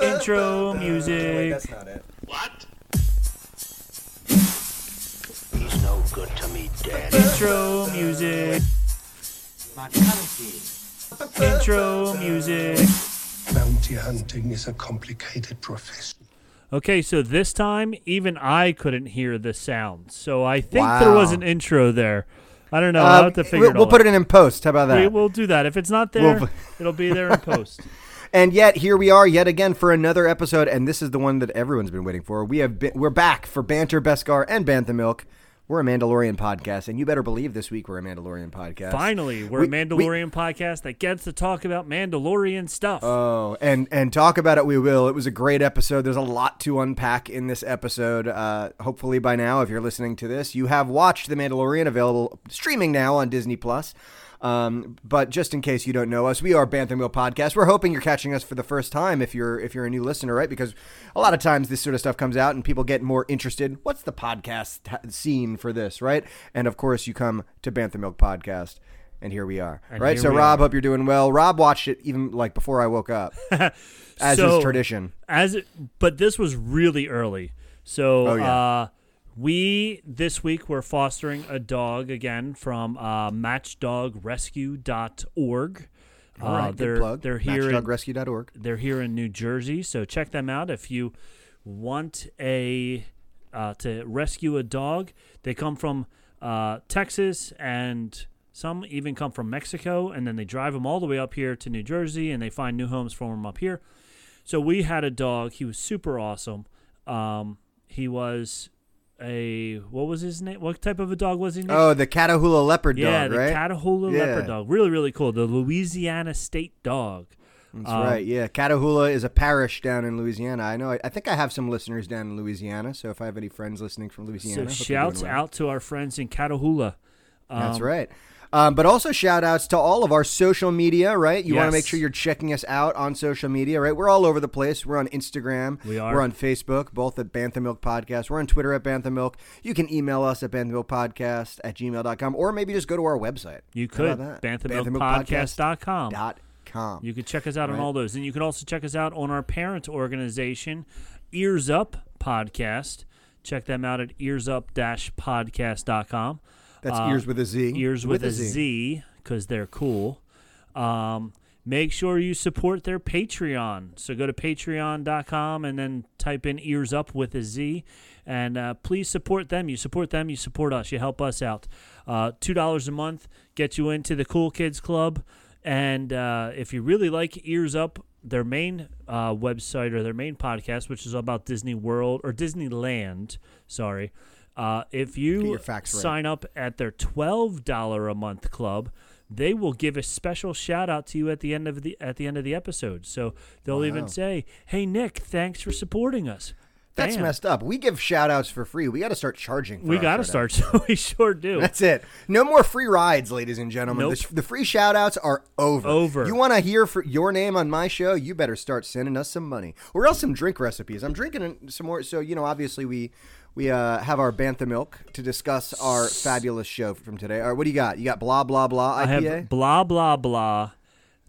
Intro Wait, music. that's not it. What? He's no good to me, Daddy. Intro music. Intro music. Bounty hunting is a complicated profession. Okay, so this time even I couldn't hear the sound. So I think there was an intro there. I don't know. I'll um, have to figure we'll, it we'll all put it in post. How about that? We, we'll do that. If it's not there, We'll- it'll be there in post. And yet here we are yet again for another episode, and this is the one that everyone's been waiting for. We have been, we're back for Banter, Beskar, and Bantha Milk. We're a Mandalorian podcast, and you better believe this week we're a Mandalorian podcast. Finally, we're We- a Mandalorian podcast that gets to talk about Mandalorian stuff. Oh, and and talk about it we will. It was a great episode. There's a lot to unpack in this episode. Uh, hopefully by now, if you're listening to this, you have watched The Mandalorian, available streaming now on Disney Plus. Um, but just in case you don't know us, we are Bantha Milk Podcast. We're hoping you're catching us for the first time if you're if you're a new listener, right? Because a lot of times this sort of stuff comes out and people get more interested. What's the podcast scene for this, right? And of course, you come to Bantha Milk Podcast. And here we are, And right? So, Rob, are. hope you're doing well. Rob watched it even like before I woke up as So- is tradition. as it, but this was really early. So Oh, yeah. uh, we this week we're fostering a dog again from uh, matchdogrescue.org. All right, uh, they're plug. they're here in, they're here in New Jersey, so check them out if you want a uh, to rescue a dog. They come from uh, Texas and some even come from Mexico, and then they drive them all the way up here to New Jersey, and they find new homes for them up here. So we had a dog. He was super awesome. Um, he was a what was his name? What type of a dog was he? Nick? Oh, the Catahoula leopard yeah, dog, the right? Catahoula Yeah. leopard dog. Really, really cool. The Louisiana State dog. That's Um, right. Yeah, Catahoula is a parish down in Louisiana. I know. I, I think I have some listeners down in Louisiana. So if I have any friends listening from Louisiana, so shouts well. out to our friends in Catahoula. That's Um, right. Um, but also shout outs to all of our social media, right? You want to make sure you're checking us out on social media, right? We're all over the place. We're on Instagram. We are. We're on Facebook, both at Bantha Milk Podcast. We're on Twitter at Bantha Milk. You can email us at banthamilkpodcast at gmail.com or maybe just go to our website. You could. BanthaMilkPodcast.com. Dot com. You could check us out on Right. all those. And you can also check us out on our parent organization, Ears Up Podcast. Check them out at earsup-podcast.com. That's Uh, ears with a Z. Ears with, a Z because they're cool. Um, make sure you support their Patreon. So go to patreon.com and then type in ears up with a Z. And uh, please support them. You support them, you support us. You help us out. Uh, $2 a month gets you into the Cool Kids Club. And uh, if you really like Ears Up, their main uh, website or their main podcast, which is all about Disney World or Disneyland, sorry. Uh, if you facts right. sign up at their $12 a month club, they will give a special shout out to you at the end of the at the end of the episode. So they'll even say, "Hey Nick, thanks for supporting us." That's Bam. messed up. We give shout outs for free. We got to start charging. For We got to start. So we sure do. That's it. No more free rides, ladies and gentlemen. Nope. The, the free shout outs are over. Over. You want to hear for your name on my show? You better start sending us some money or else some drink recipes. I'm drinking some more. So, you know, obviously we we uh, have our Bantha milk to discuss our fabulous show from today. All right, what do you got? You got blah, blah, blah IPA. I have blah blah blah.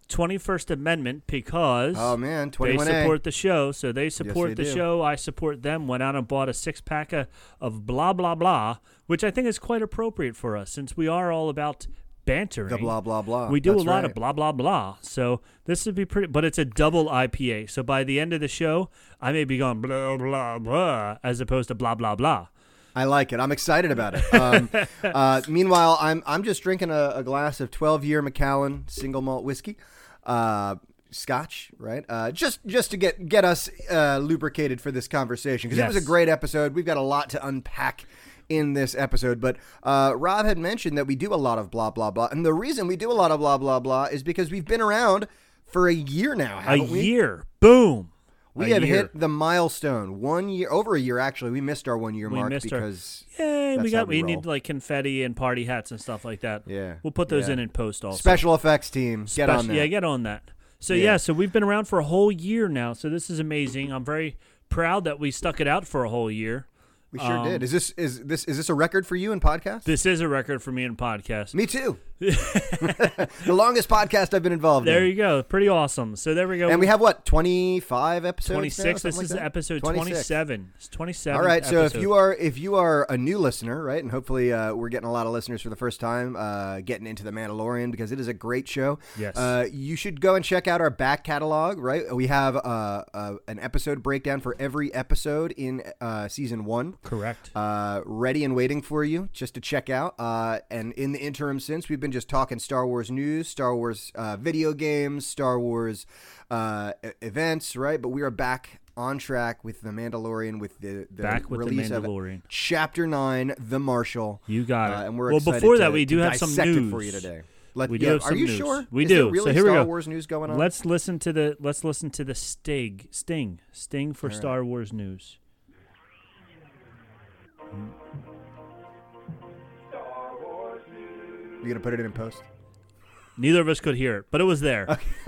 21st Amendment because oh, man. they 21A. support the show. So they support they the do. show. I support them. Went out and bought a six pack of, of blah blah blah, which I think is quite appropriate for us since we are all about bantering. the blah, blah, blah. We do That's a lot right. of blah blah blah. So this would be pretty, but it's a double IPA. So by the end of the show, I may be going blah blah blah as opposed to blah blah blah. I like it. I'm excited about it. Um, uh, meanwhile, I'm I'm just drinking a, a glass of 12 year Macallan single malt whiskey, uh, Scotch, right? Uh, just just to get get us uh, lubricated for this conversation because it was a great episode. We've got a lot to unpack in this episode, but uh, Rob had mentioned that we do a lot of blah blah blah, and the reason we do a lot of blah blah blah is because we've been around for a year now. A we? year, boom. We A have year. hit the milestone. One year, over a year actually. We missed our one year We mark missed our- because Yay, we got we we need like confetti and party hats and stuff like that. Yeah, We'll put those yeah. in in post also. special effects team, get on that. Yeah, get on that. So Yeah. yeah. so we've been around for a whole year now. So this is amazing. I'm very proud that we stuck it out for a whole year. We sure um, did. Is this is this is this a record for you in podcast? This is a record for me in podcast. Me too. the longest podcast I've been involved in. There in. you go. Pretty awesome. So there we go. and we have what twenty five episodes. now, 26. This something is that? episode 26. 27. It's 27. All right, so if you are if you are a new listener, right, and hopefully uh, we're getting a lot of listeners for the first time, uh, getting into the Mandalorian because it is a great show. Yes. uh, you should go and check out our back catalog. Right, we have uh, uh, an episode breakdown for every episode in uh, season one. Correct. Uh, ready and waiting for you just to check out. Uh, and in the interim, since we've been just talking Star Wars news, Star Wars uh, video games, Star Wars uh, events, right? But we are back on track with the Mandalorian with the, the Back with The release Mandalorian. of Chapter Nine, The Marshal. You got it. Uh, and we're well, before that, to- we do have some news for you today. Let, We do yeah, have are you news. sure? We Is do. There So really here we Star go. Wars news going on. Let's listen to the let's listen to the Stig Sting Sting for right. Star Wars news. You gonna put it in post? Neither of us could hear it, but it was there.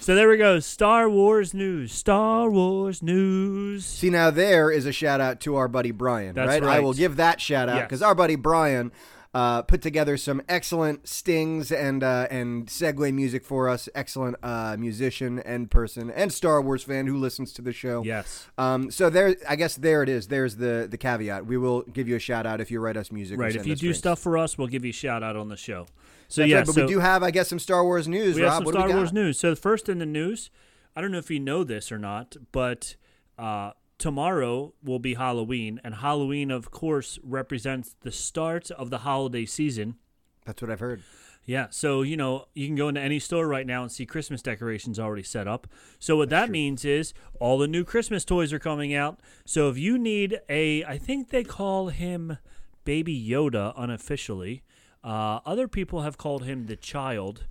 so there we go. Star Wars news. Star Wars news. See, now there is a shout out to our buddy Brian, That's right? I will give that shout out Yes. because our buddy Brian uh, put together some excellent stings and uh, and segue music for us. Excellent uh, musician and person and Star Wars fan who listens to the show. Yes. Um, so there, I guess there it is. There's the the caveat. We will give you a shout out if you write us music. Right. If you do drinks. stuff for us, we'll give you a shout out on the show. So That's yeah, right, but so we do have, I guess, some Star Wars news. we Rob, have some what do Star we got? Wars news. So first in the news, I don't know if you know this or not, but uh, tomorrow will be Halloween, and Halloween, of course, represents the start of the holiday season. That's what I've heard. Yeah, so you know you can go into any store right now and see Christmas decorations already set up. So what that means is all the new Christmas toys are coming out. So if you need a, I think they call him Baby Yoda unofficially. Uh, other people have called him the child.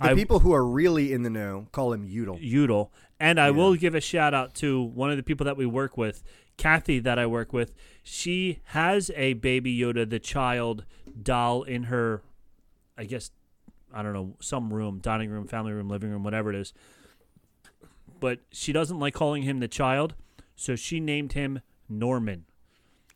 The I- people who are really in the know call him Udall. Udall. And I will give a shout out to one of the people that we work with, Kathy, that I work with. She has a Baby Yoda, the child doll in her, I guess, I don't know, some room, dining room, family room, living room, whatever it is. But she doesn't like calling him the child, so she named him Norman.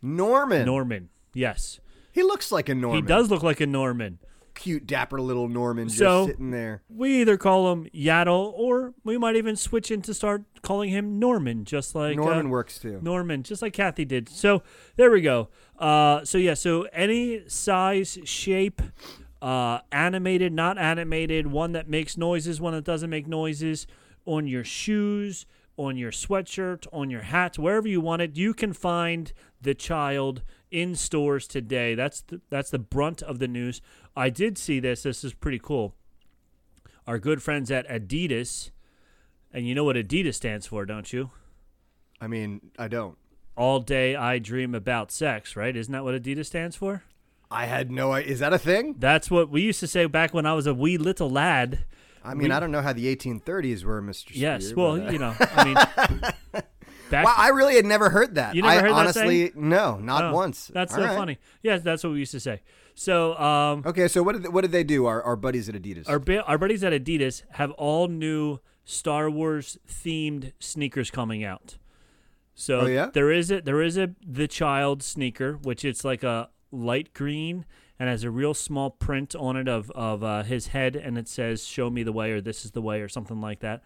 Norman. Norman. Yes. he looks like a Norman. He does look like a Norman. Cute, dapper little Norman just So- sitting there. We either call him Yaddle or we might even switch into start calling him Norman, just like Norman uh, works too. Norman, just like Kathy did. So there we go. Uh, so yeah, so any size, shape, uh, animated, not animated, one that makes noises, one that doesn't make noises, on your shoes, on your sweatshirt, on your hat, wherever you want it, you can find the child in stores today. That's the, that's the brunt of the news. I did see this. This is pretty cool. Our good friends at Adidas, and you know what Adidas stands for, don't you? I mean, I don't. all day I dream about sex, right? Isn't that what Adidas stands for? I had no idea. Is that a thing? That's what we used to say back when I was a wee little lad. I mean, We- I don't know how the 1830s were, Mr. Yes. Spear, well, but, uh, you know, I mean, Wow, I really had never heard that. You never I heard that honestly, no, not Oh, once. That's All so right. funny. Yeah, that's what we used to say. So, um, Okay, so what did what did they do? Our, our buddies at Adidas. our ba- our buddies at Adidas have all new Star Wars themed sneakers coming out. So Oh, yeah? there is a there is a the child sneaker, which it's like a light green and has a real small print on it of of uh, his head, and it says "Show me the way" or "This is the way" or something like that.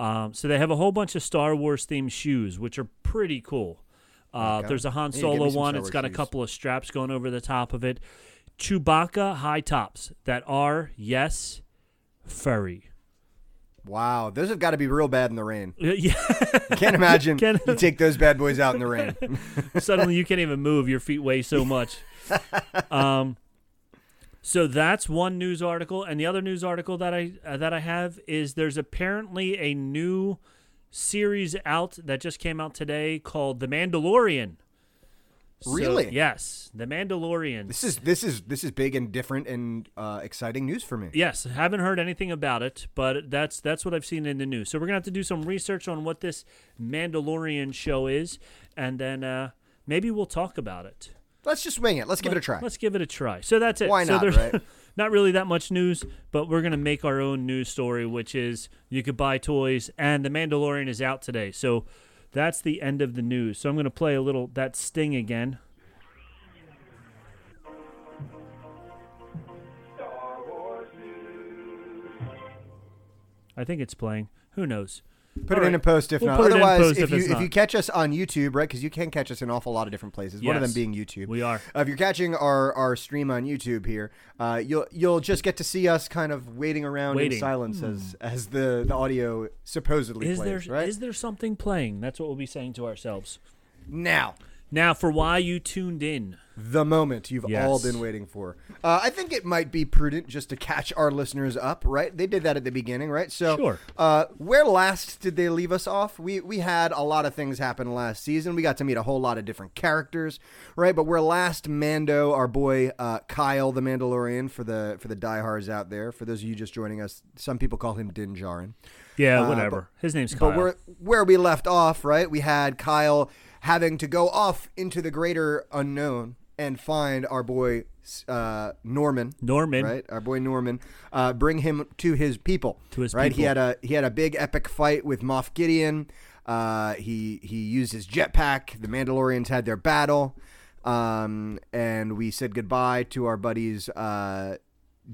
Um, so they have a whole bunch of Star Wars themed shoes, which are pretty cool. Uh, Okay. There's a Han Yeah, give me Solo one. It's got a couple of straps going over the top of it. Chewbacca high tops that are yes furry. wow, those have got to be real bad in the rain. Yeah. Can't imagine Can- you take those bad boys out in the rain. Suddenly you can't even move. Your feet weigh so much. Um, so that's one news article, and the other news article that I uh, that I have is there's apparently a new series out that just came out today called The Mandalorian. So- Really? yes, The Mandalorian. this is this is this is big and different and uh, exciting news for me. Yes, haven't heard anything about it, but that's that's what I've seen in the news. So we're gonna have to do some research on what this Mandalorian show is, and then uh, maybe we'll talk about it. Let's just wing it. Let's give Let, it a try. Let's give it a try. So that's it. Why so not? Right? not really that much news, but we're gonna make our own news story, which is you could buy toys, and The Mandalorian is out today. So that's the end of the news. So I'm gonna play a little that sting again. I think it's playing. Who knows? Put All it in a post if We'll not. put it in Otherwise, post if if you if not. you catch us on YouTube, right? Because you can catch us in an awful lot of different places. One of them Yes. being YouTube. We are. Uh, if you're catching our, our stream on YouTube here, uh, you'll you'll just get to see us kind of waiting around Waiting. in silence as as the, the audio supposedly Is plays. there right is there something playing? That's what we'll be saying to ourselves. now Now, for why you tuned in. the moment you've all been waiting for. Uh, I think it might be prudent just to catch our listeners up. Right? They did that at the beginning, right? So Sure. Uh, where last did they leave us off? We we had a lot of things happen last season. We got to meet a whole lot of different characters, right? But where last Mando, our boy uh, Kyle the Mandalorian, for the for the diehards out there, for those of you just joining us, some people call him Din Djarin. Yeah, Uh, whatever. His name's Kyle. But where where we left off, right? We had Kyle having to go off into the greater unknown and find our boy uh, Norman. Norman. right? Our boy Norman. Uh, bring him to his people. To his right. He had a he had a big epic fight with Moff Gideon. Uh, he he used his jetpack. The Mandalorians had their battle, um, and we said goodbye to our buddies. Uh,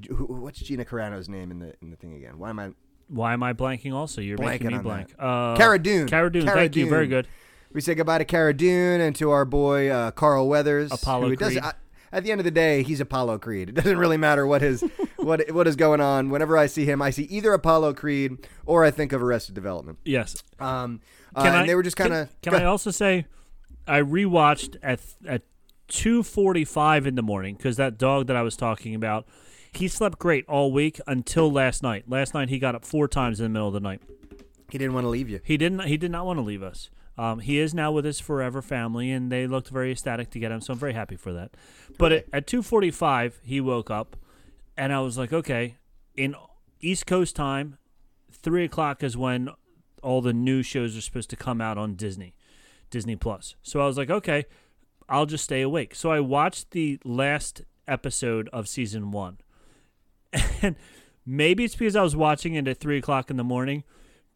who, what's Gina Carano's name in the in the thing again? Why am I Why am I blanking also? You're making Blanking me blank. that. Uh, Cara Dune. Cara Dune. Cara Thank you. Very good. We say goodbye to Cara Dune and to our boy uh, Carl Weathers. Apollo Creed. I- at the end of the day, he's Apollo Creed. It doesn't really matter what his what what is going on. Whenever I see him, I see either Apollo Creed or I think of Arrested Development. Yes. Um, uh, Can I, they were just kind of. Can, can I also say, I rewatched at at two forty five in the morning because that dog that I was talking about, he slept great all week until last night. Last night he got up four times in the middle of the night. He didn't want to leave you. He didn't. He did not want to leave us. Um, he is now with his forever family, and they looked very ecstatic to get him. So I'm very happy for that. But at, at 2:45, he woke up, and I was like, okay, in East Coast time, three o'clock is when all the new shows are supposed to come out on Disney, Disney Plus. So I was like, okay, I'll just stay awake. So I watched the last episode of season one, and maybe it's because I was watching it at three o'clock in the morning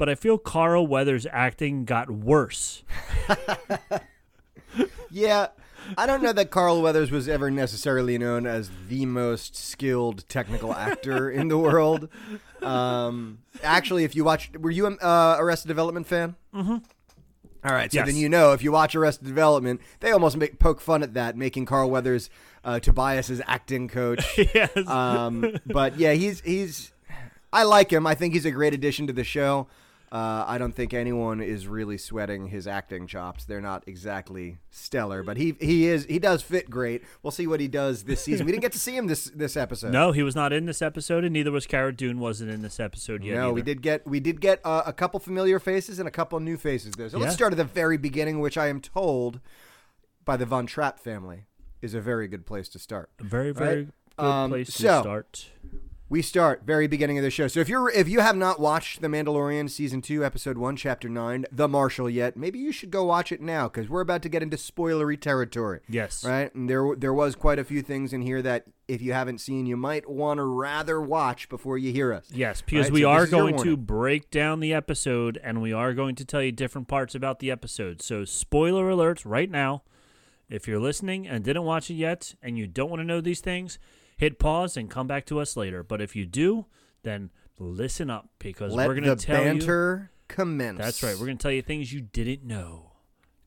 but I feel Carl Weathers' acting got worse. Yeah, I don't know that Carl Weathers was ever necessarily known as the most skilled technical actor in the world. Um, actually, if you watch, were you an uh, Arrested Development fan? Mm-hmm. All right, so Yes. then you know if you watch Arrested Development, they almost make poke fun at that, making Carl Weathers uh, Tobias's acting coach. yes. um, but yeah, he's he's. I like him. I think he's a great addition to the show. Uh, I don't think anyone is really sweating his acting chops. They're not exactly stellar, but he he is he does fit great. We'll see what he does this season. We didn't get to see him this this episode. no, he was not in this episode, and neither was Cara Dune. Wasn't in this episode yet. No, we did get we did get uh, a couple familiar faces and a couple new faces there. So let's start at the very beginning, which I am told by the Von Trapp family is a very good place to start. A very, very Right. good Um, place to so- start. We start very beginning of the show. So if you're if you have not watched The Mandalorian season 2 episode 1 chapter 9 The Marshal yet, maybe you should go watch it now cuz we're about to get into spoilery territory. Yes. Right? And there there was quite a few things in here that if you haven't seen you might want to rather watch before you hear us. Yes, because Right, we so are going to break down the episode and we are going to tell you different parts about the episode. So, spoiler alerts right now. If you're listening and didn't watch it yet and you don't want to know these things, hit pause and come back to us later. But if you do, then listen up because Let we're going to tell you. banter commence. That's right. We're going to tell you things you didn't know.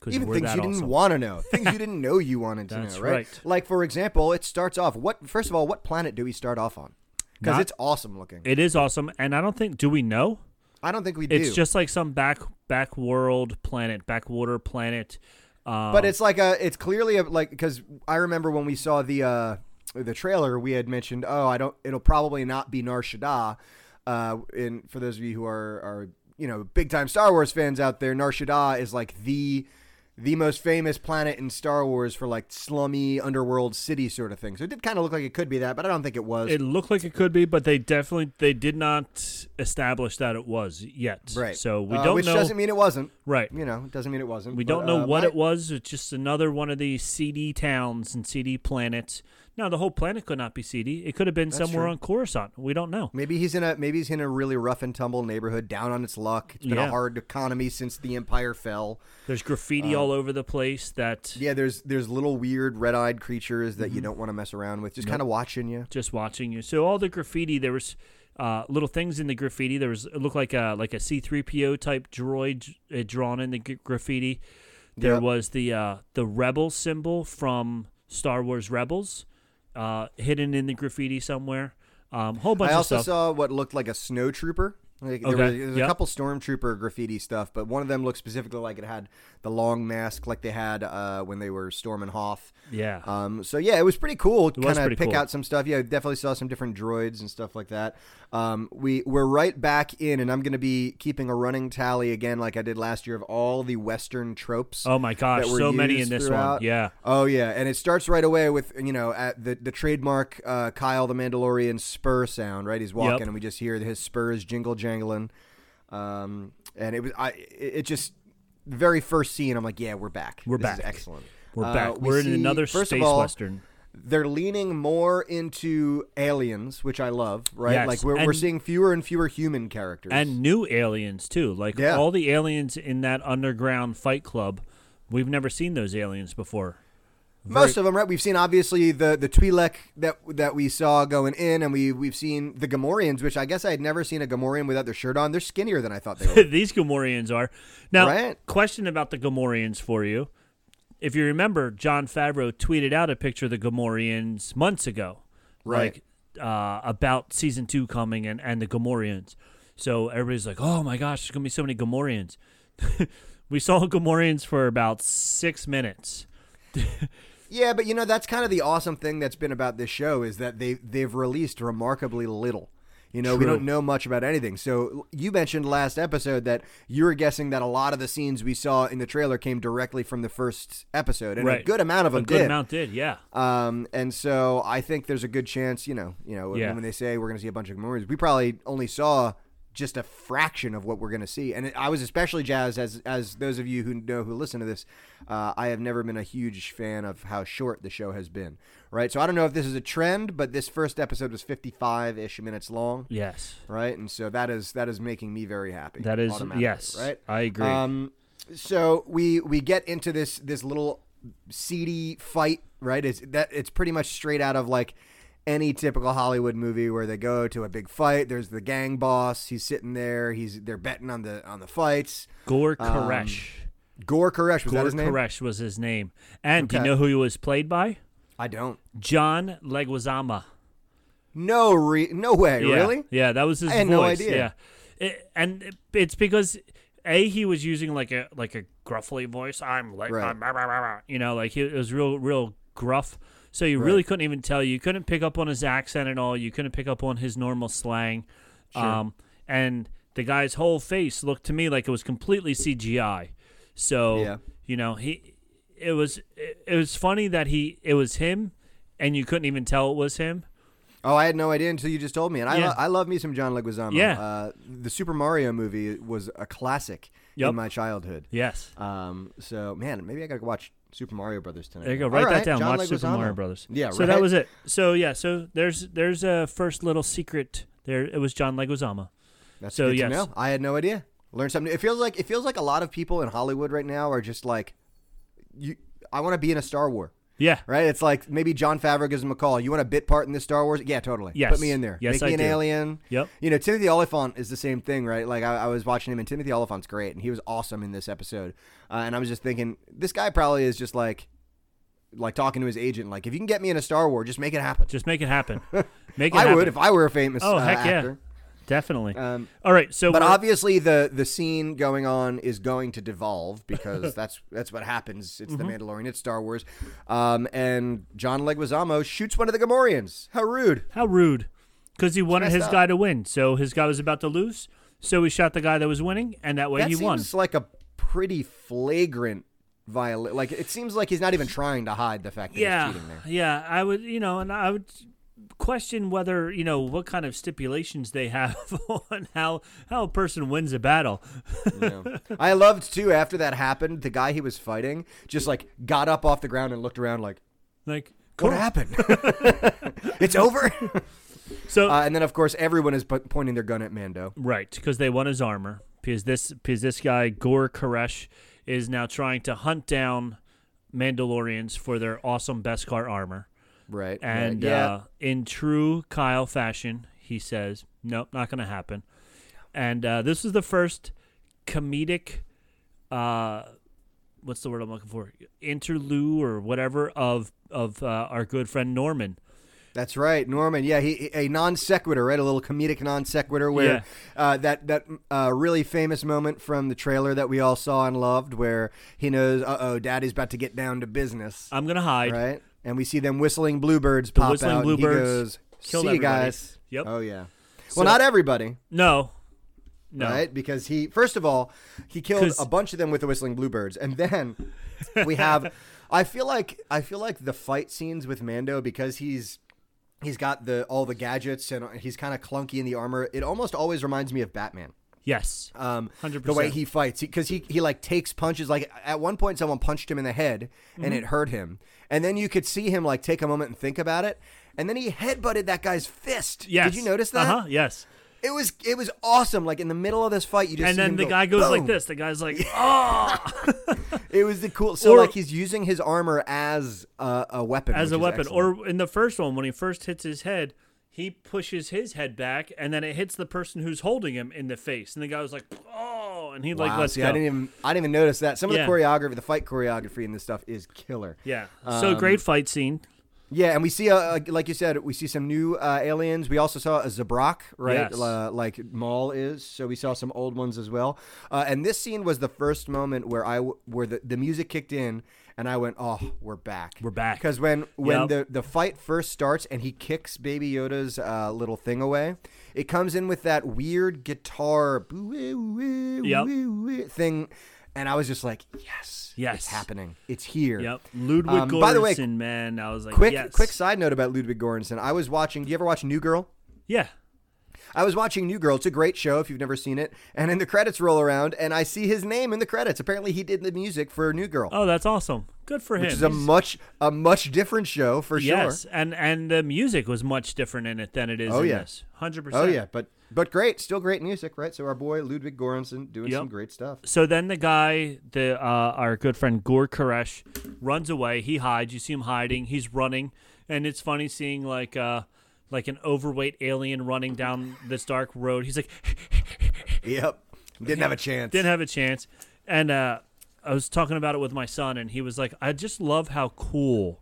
even we're things you didn't want to know, things you didn't know you wanted to know, right? right. Like for example, it starts off. What first of all, what planet do we start off on? Because it's awesome looking. It is awesome, and I don't think. Do we know? I don't think we do. It's just like some back back world planet, backwater planet. Um, but it's like a. It's clearly a like because I remember when we saw the uh the trailer, we had mentioned, oh, I don't. It'll probably not be Nar Shaddaa. Uh, and for those of you who are are you know big time Star Wars fans out there, Nar Shaddaa is like the the most famous planet in Star Wars for like slummy underworld city sort of thing. So it did kind of look like it could be that, but I don't think it was. It looked like it could be, but they definitely they did not establish that it was yet. right. So we Uh, don't which know. Which doesn't mean it wasn't. right. You know, it doesn't mean it wasn't. We but, don't know uh, what my- it was. It's just another one of these CD towns and CD planets. Now the whole planet could not be CD. It could have been That's somewhere true. on Coruscant. We don't know. Maybe he's in a maybe he's in a really rough and tumble neighborhood, down on its luck. It's been a hard economy since the empire fell. There's graffiti all over the place. That Yeah, there's there's little weird red-eyed creatures that you Mm-hmm. don't want to mess around with, just kind of watching you. just watching you. So all the graffiti there was uh, little things in the graffiti. There was it looked like a like a C three PO type droid uh, drawn in the g- graffiti. There Yep. was the uh, the rebel symbol from Star Wars Rebels uh, hidden in the graffiti somewhere. Um, whole bunch I of also stuff. saw what looked like a snow Like, there Okay, was, there was yep. a couple stormtrooper graffiti stuff, but one of them looked specifically like it had the long mask, like they had uh, when they were storming Hoth. yeah, Um, so yeah, it was pretty cool. to Kind of pick cool. out some stuff. Yeah, definitely saw some different droids and stuff like that. Um, we we're right back in, and I'm going to be keeping a running tally again, like I did last year, of all the Western tropes. oh my gosh, so many in this throughout. one. Yeah, Oh yeah, and it starts right away with you know at the the trademark uh, Kyle the Mandalorian spur sound. Right, he's walking, Yep. and we just hear his spurs jingle jangling. Um, and it was I it it just the very first scene. I'm like, yeah, we're back. We're This is back. excellent. we're Uh, back. we We're in another first space of all, western. They're leaning more into aliens, which I love. Right, Yes, like we're we're seeing fewer and fewer human characters. and new aliens too. Like Yeah. all the aliens in that underground fight club, we've never seen those aliens before. Most of them, right? We've seen obviously the the Twi'lek that that we saw going in, and we we've seen the Gamorreans, which I guess I had never seen a Gamorrean without their shirt on. They're skinnier than I thought they were. These Gamorreans are now. Right. Question about the Gamorreans for you. If you remember, Jon Favreau tweeted out a picture of the Gamorreans months ago, Right. Like uh, about season two coming and and the Gamorreans. So everybody's like, "Oh my gosh, there's gonna be so many Gamorreans." we saw Gamorreans for about six minutes. yeah, but you know that's kind of the awesome thing that's been about this show is that they they've released remarkably little. You know, we don't know much about anything. So you mentioned last episode that you were guessing that a lot of the scenes we saw in the trailer came directly from the first episode, and a good amount of A them good did. amount did, yeah. Um, and so I think there's a good chance, you know, you know, Yeah. when they say we're going to see a bunch of Gamorreans, we probably only saw just a fraction of what we're going to see. And it, I was especially jazzed as as those of you who know who listen to this, uh, I have never been a huge fan of how short the show has been. Right, so I don't know if this is a trend, but this first episode was 55 ish minutes long. Yes. Right, and so that is that is making me very happy. That is yes. right. I agree. Um, so we we get into this this little seedy fight, right? It's that it's pretty much straight out of like any typical Hollywood movie where they go to a big fight. There's the gang boss. He's sitting there. He's they're betting on the on the fights. Gore um, Gore Koresh was that Gore his name? Koresh was his name. And do you know who he was played by? I don't. John Leguizamo. No, re- no way. Yeah. Really? Yeah, that was his I had voice. no idea. Yeah. It- and it's because a he was using like a like a gruffly voice. I'm like Right. I'm you know like he, it was real real gruff. So you really couldn't even tell. You couldn't pick up on his accent at all. You couldn't pick up on his normal slang. Um, and the guy's whole face looked to me like it was completely CGI. So Yeah. you know he it was it, it was funny that he it was him and you couldn't even tell it was him. Oh, I had no idea until you just told me. And I, Yeah. lo- I love me some John Leguizamo. Yeah. Uh, the Super Mario movie was a classic Yep. in my childhood. Yes. Um, so man, maybe I gotta watch Super Mario Brothers tonight. There you go. All Write right, that down. John Watch Super Mario Brothers. Yeah, So right? that was it. So yeah. So there's there's a first little secret. There it was John Leguizamo. That's so, good yes. to know. I had no idea. Learn something. It feels like it feels like a lot of people in Hollywood right now are just like, you. I want to be in a Star War. Yeah. Right? It's like maybe Jon Favreau gives him a call. You want a bit part in this Star Wars? Yeah, totally. Yes. Put me in there. Yes, Make me I an do. alien. Yep. You know, Timothy Olyphant is the same thing, right? Like I, I was watching him, and Timothy Olyphant's great, and he was awesome in this episode. Uh, and I was just thinking, this guy probably is just like, like talking to his agent, like if you can get me in a Star Wars, just make it happen. Just make it happen. Make it I happen. would if I were a famous Oh uh, heck actor. Definitely. Um, All right. So but obviously the the scene going on is going to devolve because that's that's what happens. It's Mm-hmm. the Mandalorian. It's Star Wars. Um, and John Leguizamo shoots one of the Gamorreans. How rude! how rude. Because he wanted his up. guy to win. So his guy was about to lose. So he shot the guy that was winning, and that way that he seems won. like a pretty flagrant violation. Like it seems like he's not even trying to hide the fact that Yeah. he's cheating there. Yeah. I would. You know, and I would question whether you know what kind of stipulations they have on how how a person wins a battle. You know? I loved too after that happened. The guy he was fighting just like got up off the ground and looked around like, Like "What happened? it's over." So Uh, and then, of course, everyone is po- pointing their gun at Mando. Right, because they want his armor. Because this, because this guy Gore Koresh is now trying to hunt down Mandalorians for their awesome Beskar armor. Right. And yeah. uh, in true Kyle fashion, he he says, "Nope, not going to happen." And uh, this is the first comedic, uh, what's the word I'm looking for? Interlude or whatever of of uh, our good friend Norman. That's right, Norman. Yeah, he a non sequitur, right? A little comedic non sequitur where Yeah. uh, that that uh, really famous moment from the trailer that we all saw and loved, where he knows, uh oh, Daddy's about to get down to business, I'm gonna hide. right? And we see them whistling bluebirds The pop whistling out. and he bluebirds goes, "See you guys." Yep. Oh yeah. So- well, not everybody, No, no. right? Because he first of all he killed a bunch of them with the whistling bluebirds, and then we have. I feel like I feel like the fight scenes with Mando because he's he's got the all the gadgets and he's kind of clunky in the armor. It almost always reminds me of Batman. Yes. Um, 100%. the way he fights because he, he like takes punches. Like at one point, someone punched him in the head and Mm-hmm. it hurt him, and then you could see him like take a moment and think about it, and then he headbutted that guy's fist. Yes. Did you notice that? Uh huh. Yes. It was it was awesome. Like in the middle of this fight, you just And then the go, guy goes like this. The guy's like, oh, It was the cool. So Or- like he's using his armor as a, a weapon, as a weapon. excellent. Or in the first one, when he first hits his head, he pushes his head back, and then it hits the person who's holding him in the face, and the guy was like, oh, and he like wow, lets see, go. I didn't even I didn't even notice that. Some of Yeah. the choreography, the fight choreography in this stuff is killer. yeah. So Um, great fight scene. Yeah, and we see, uh, like you said, we see some new uh, aliens. We also saw a Zabrak, right? Yes. Uh, like Maul is. So we saw some old ones as well. Uh, and this scene was the first moment where I w- where the, the music kicked in, and I went, "Oh, we're back. We're back. Because when when Yep. the the fight first starts and he kicks Baby Yoda's uh, little thing away, it comes in with that weird guitar Yep. thing, and I was just like, "Yes, Yes. it's happening. It's here." Yep. Ludwig Um, by the way, Göransson, man. I was like, Quick, yes. quick side note about Ludwig Göransson. I was watching. Do you ever watch New Girl? Yeah. I was watching New Girl. It's a great show if you've never seen it. And in the credits roll around, and I see his name in the credits. Apparently, he did the music for New Girl, Oh, that's awesome. Good for him. which is a much a much different show for yes, sure. and and the music was much different in it than it is Oh, in yeah. this. Hundred percent. Oh yeah, but but great, still great music, right? So our boy Ludwig Göransson doing Yep. some great stuff. So then the guy, the uh, our good friend Gore Koresh, runs away. He hides. You see him hiding. He's running, and it's funny seeing like uh, like an overweight alien running down this dark road. He's like, Yep, didn't have a chance. didn't have a chance. And uh, I was talking about it with my son, and he was like, I just love how cool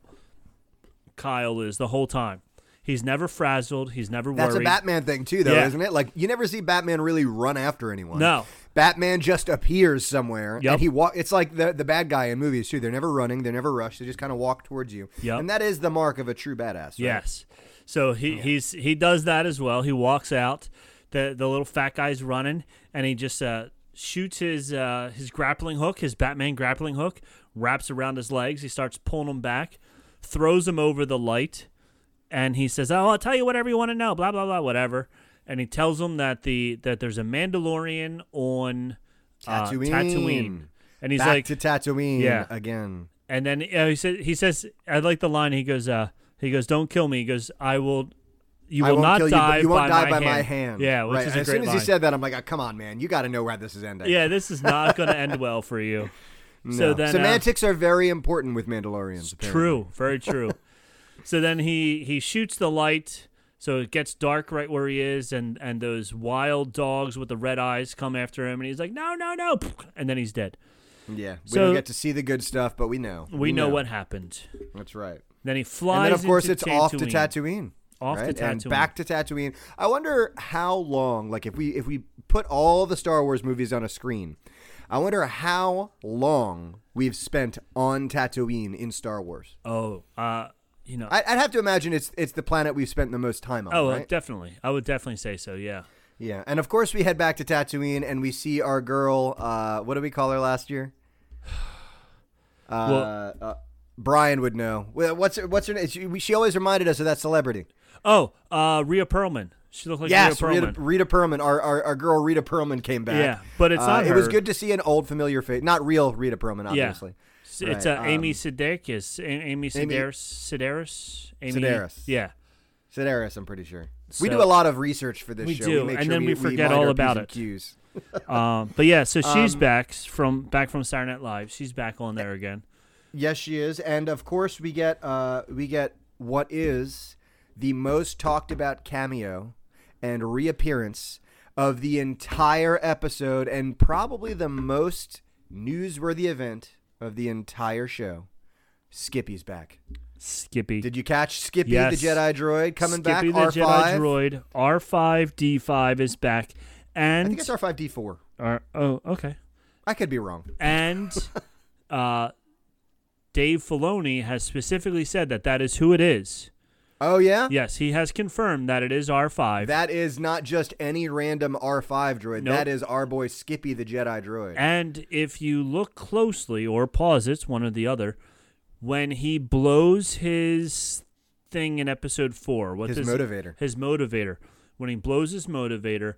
Kyle is the whole time. He's never frazzled. He's never That's a Batman thing too, though, Yeah. isn't it? Like you never see Batman really run after anyone. No. Batman just appears somewhere, Yep. and he walk. It's like the the bad guy in movies too. They're never running. They're never rushed. They just kind of walk towards you. Yep. And that is the mark of a true badass. Right? Yes. So he he's he does that as well. He walks out. The the little fat guy's running, and he just uh, shoots his uh, his grappling hook, his Batman grappling hook, wraps around his legs. He starts pulling him back, throws him over the light, and he says, "Oh, I'll tell you whatever you want to know." Blah blah blah, whatever. And he tells him that the that there's a Mandalorian on uh, Tatooine. Tatooine. And he's Back like, to Tatooine Yeah. again. and then uh, he said, he says, I like the line. He goes, uh, he goes, don't kill me. He goes, I will, you I will not kill you, die. but you won't by die my by hand. my hand. Yeah, which right. is a as great soon as line. he said that, I'm like, oh, come on, man, you got to know where this is ending. Yeah, this is not going to end well for you. No. So then, uh, semantics are very important with Mandalorians. apparently. true, very true. so then he he shoots the light. So it gets dark right where he is, and and those wild dogs with the red eyes come after him, and he's like, no, no, no, and then he's dead. Yeah, we So- don't get to see the good stuff, but we know. We, know, what happened. That's right. Then he flies. And then, of course, it's off to Tatooine. Tatooine. Off to right? and Tatooine. back to Tatooine. I wonder how long, like if we if we put all the Star Wars movies on a screen, I wonder how long we've spent on Tatooine in Star Wars. Oh, uh, you know, I, I'd have to imagine it's it's the planet we've spent the most time on. oh, uh, right? definitely. I would definitely say so. Yeah. yeah. And of course, we head back to Tatooine and we see our girl. Uh, what did we call her last year? Uh, Well- uh, Brian would know. What's her, what's her name? She, she always reminded us of that celebrity. Oh, uh, Rhea Perlman. She looked like yes, Rhea Rita, Perlman. Rita Perlman, our, our our girl Rita Perlman came back. Yeah, but it's Uh, not It was good to see an old familiar face, not real Rita Perlman, obviously. It's, it's Right, uh, Amy um, Sedaris. A- Amy Amy- Sedaris. Sedaris. Amy, Sedaris. Yeah. Sedaris, I'm pretty sure. we do a lot of research for this show. We show. do, make and sure then we forget mind all about it. Um, but yeah, so she's Um, back from back from Saturday Night Live. She's back on there again. Yes, she is, and of course we get uh we get what is the most talked about cameo and reappearance of the entire episode and probably the most newsworthy event of the entire show. Skippy's back. Skippy. Did you catch Skippy Yes. the Jedi droid coming Skippy back? the R5. Jedi droid R5 D5 is back, and I think it's R5D4. R- oh okay, I could be wrong. and uh, Dave Filoni has specifically said that that is who it is. Oh yeah? Yes, he has confirmed that it is R5. That is not just any random R5 droid. Nope. That is our boy Skippy the Jedi droid. And if you look closely or pause it, one or the other, when he blows his thing in episode four, what His motivator. his motivator, when he blows his motivator,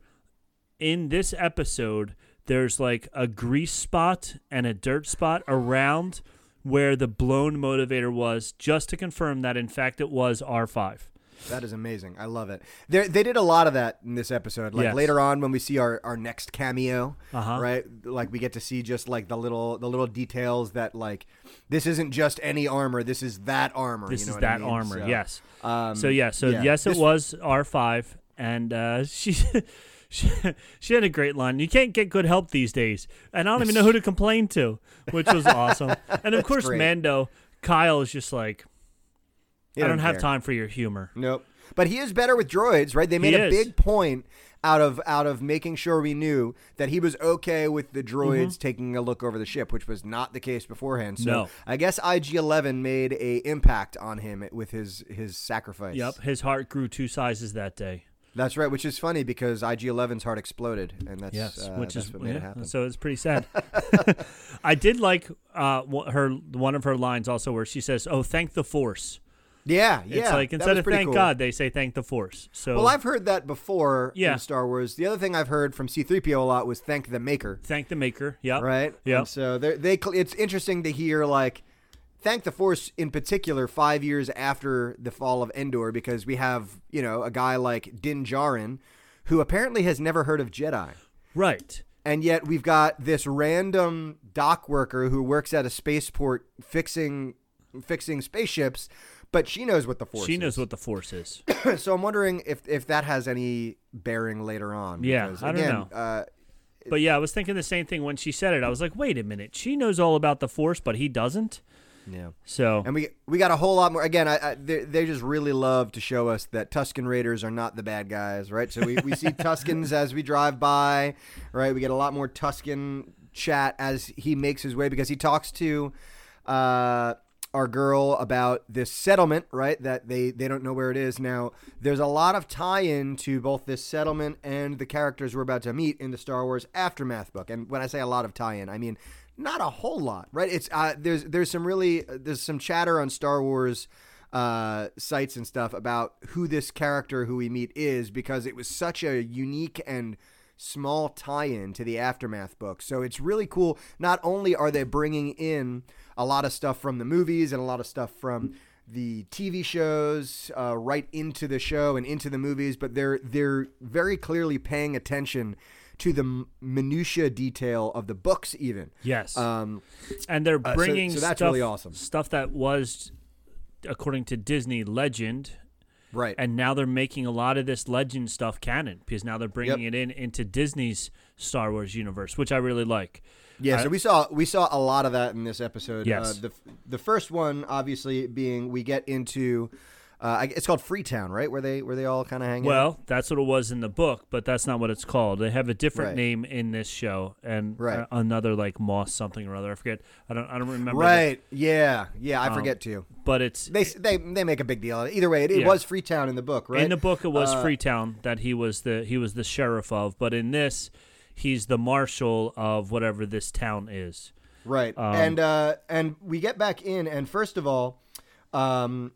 in this episode, there's like a grease spot and a dirt spot around where the blown motivator was, just to confirm that in fact it was R5. That is amazing. I love it. They they did a lot of that in this episode. Like Yes. later on when we see our, our next cameo, Uh-huh. right? Like we get to see just like the little the little details that like this isn't just any armor. This is that armor. This you know is what I that mean? armor, So, yes. Um, So yeah, so yeah. yes, it This- was R five, and uh, she, she she had a great line. You can't get good help these days, and I don't even know who to complain to, which was awesome. And of course, great. Mando, Kyle is just like, I don't have care. time for your humor. Nope. But he is better with droids, right? They made a big point out of out of making sure we knew that he was okay with the droids taking a look over the ship, which was not the case beforehand. So Mm-hmm. No. I guess IG Eleven made a impact on him with his his sacrifice. Yep, his heart grew two sizes that day. That's right, which is funny because IG 11's heart exploded, and that's Yes, uh, which that's is what made it yeah, happen. so it's pretty sad. I did like uh, her one of her lines also where she says, "Oh, thank the Force." yeah, yeah. it's like instead of thank cool. God, they say thank the Force. So Well, I've heard that before Yeah. in Star Wars. The other thing I've heard from C-3PO a lot was thank the Maker. thank the Maker. Yeah. right? Yeah. So they they it's interesting to hear like thank the Force in particular five years after the fall of Endor because we have you know a guy like Din Djarin who apparently has never heard of Jedi. Right. And yet we've got this random dock worker who works at a spaceport fixing fixing spaceships, but she knows what the force is. She is. knows what the Force is. so I'm wondering if if that has any bearing later on. Yeah, because, I don't again, know. Uh, But yeah, I was thinking the same thing when she said it. I was like, wait a minute. She knows all about the Force, but he doesn't. Yeah. So And we we got a whole lot more. Again, I, I, they, they just really love to show us that Tusken Raiders are not the bad guys, right? So we, we see Tuskens as we drive by, right? We get a lot more Tusken chat as he makes his way because he talks to uh, our girl about this settlement, right? That they, they don't know where it is. Now, there's a lot of tie in to both this settlement and the characters we're about to meet in the Star Wars Aftermath book. And when I say a lot of tie in, I mean not a whole lot, right? It's uh, there's there's some really there's some chatter on Star Wars uh, sites and stuff about who this character who we meet is because it was such a unique and small tie-in to the aftermath book. So it's really cool. Not only are they bringing in a lot of stuff from the movies and a lot of stuff from the TV shows uh, right into the show and into the movies, but they're they're very clearly paying attention to the minutia detail of the books even. yes, Um, and they're uh, so- bringing so that's stuff, really awesome. stuff that was, according to Disney, legend, right. and now they're making a lot of this legend stuff canon because now they're bringing Yep. it in into Disney's Star Wars universe, which I really like. Yeah, I- so we saw we saw a lot of that in this episode. Yes. Uh, the the first one obviously being we get into uh, it's called Freetown, right? Where they where they all kind of hang out. Well, that's what it was in the book, but that's not what it's called. They have a different Right. name in this show, and Right. uh, another like Moss something or other. I forget. I don't. I don't remember. the- Right. Yeah. Yeah. I Um, forget too. but it's They they they make a big deal. Either way, it, it Yeah. was Freetown in the book, right? in the book. It was Uh, Freetown that he was the he was the sheriff of, but in this, he's the marshal of whatever this town is. Right. Um, and uh, and we get back in, and first of all, um,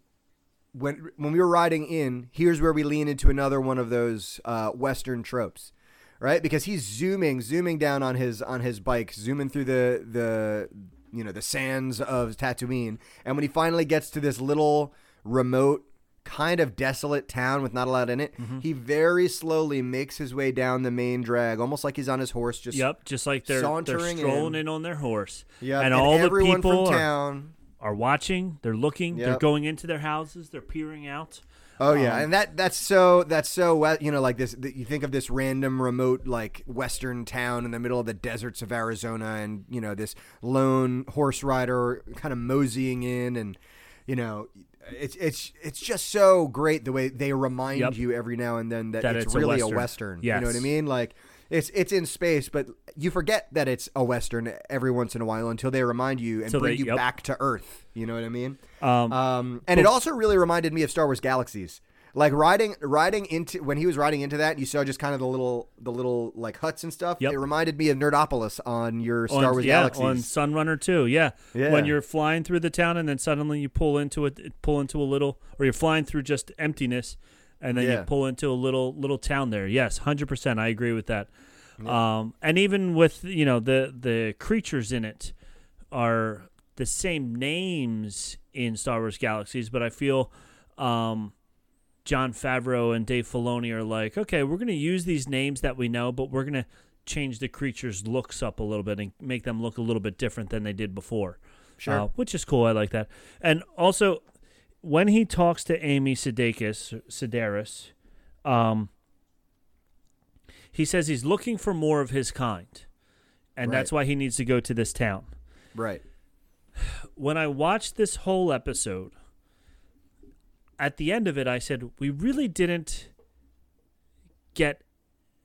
when when we were riding in, here's where we lean into another one of those uh, Western tropes, right? Because he's zooming, zooming down on his on his bike, zooming through the the you know the sands of Tatooine, and when he finally gets to this little remote. Kind of desolate town with not a lot in it. Mm-hmm. He very slowly makes his way down the main drag, almost like he's on his horse, just Yep, just like they're they're sauntering strolling in. in. on their horse. yeah. and, all the people from town are watching. They're looking. They're going into their houses. They're peering out. Oh yeah, Um, and that that's so that's so you know like this. th- You think of this random remote like western town in the middle of the deserts of Arizona, and you know this lone horse rider kind of moseying in, and you know it's it's it's just so great the way they remind Yep. you every now and then that, That it's, it's a really a Western. western. You know what I mean? Like it's it's in space, but you forget that it's a western every once in a while until they remind you and Till bring they- you yep. back to Earth. You know what I mean? Um, Um, and it also really reminded me of Star Wars Galaxies. Like riding riding into when he was riding into that, you saw just kind of the little the little like huts and stuff. Yep. It reminded me of Nerdopolis on your Star on, Wars yeah, Galaxies. on Sunrunner too. Yeah. Yeah. When you're flying through the town and then suddenly you pull into it, pull into a little, or you're flying through just emptiness, and then Yeah. you pull into a little little town there. Yes, hundred percent. I agree with that. Um, and even with you know the the creatures in it are the same names in Star Wars Galaxies, but I feel. Um, Jon Favreau and Dave Filoni are like, okay, we're going to use these names that we know, but we're going to change the creatures' looks up a little bit and make them look a little bit different than they did before. Sure. Uh, which is cool. I like that. And also, when he talks to Amy Sudeikis, Sedaris, um, he says he's looking for more of his kind, and that's why he needs to go to this town right. when I watched this whole episode, at the end of it, I said, we really didn't get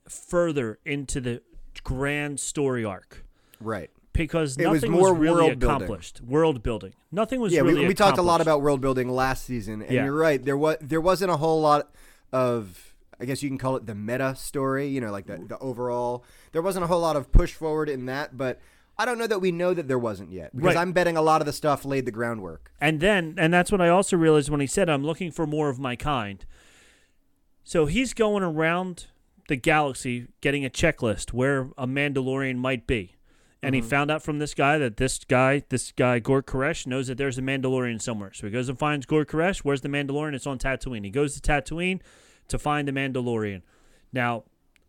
further into the grand story arc Right. Because It was nothing more really world building. World building. Nothing was yeah, really we, we talked a lot about world building last season, and Yeah. you're right. There was there wasn't a whole lot of I guess you can call it the meta story. You know, like the the overall. There wasn't a whole lot of push forward in that, but I don't know that we know that there wasn't yet because Right. I'm betting a lot of the stuff laid the groundwork. And then, and that's what I also realized when he said, I'm looking for more of my kind. So he's going around the galaxy getting a checklist where a Mandalorian might be. And he mm-hmm. found out from this guy that this guy, this guy, Gor Koresh, knows that there's a Mandalorian somewhere. So he goes and finds Gor Koresh. Where's the Mandalorian? It's on Tatooine. He goes to Tatooine to find the Mandalorian. Now,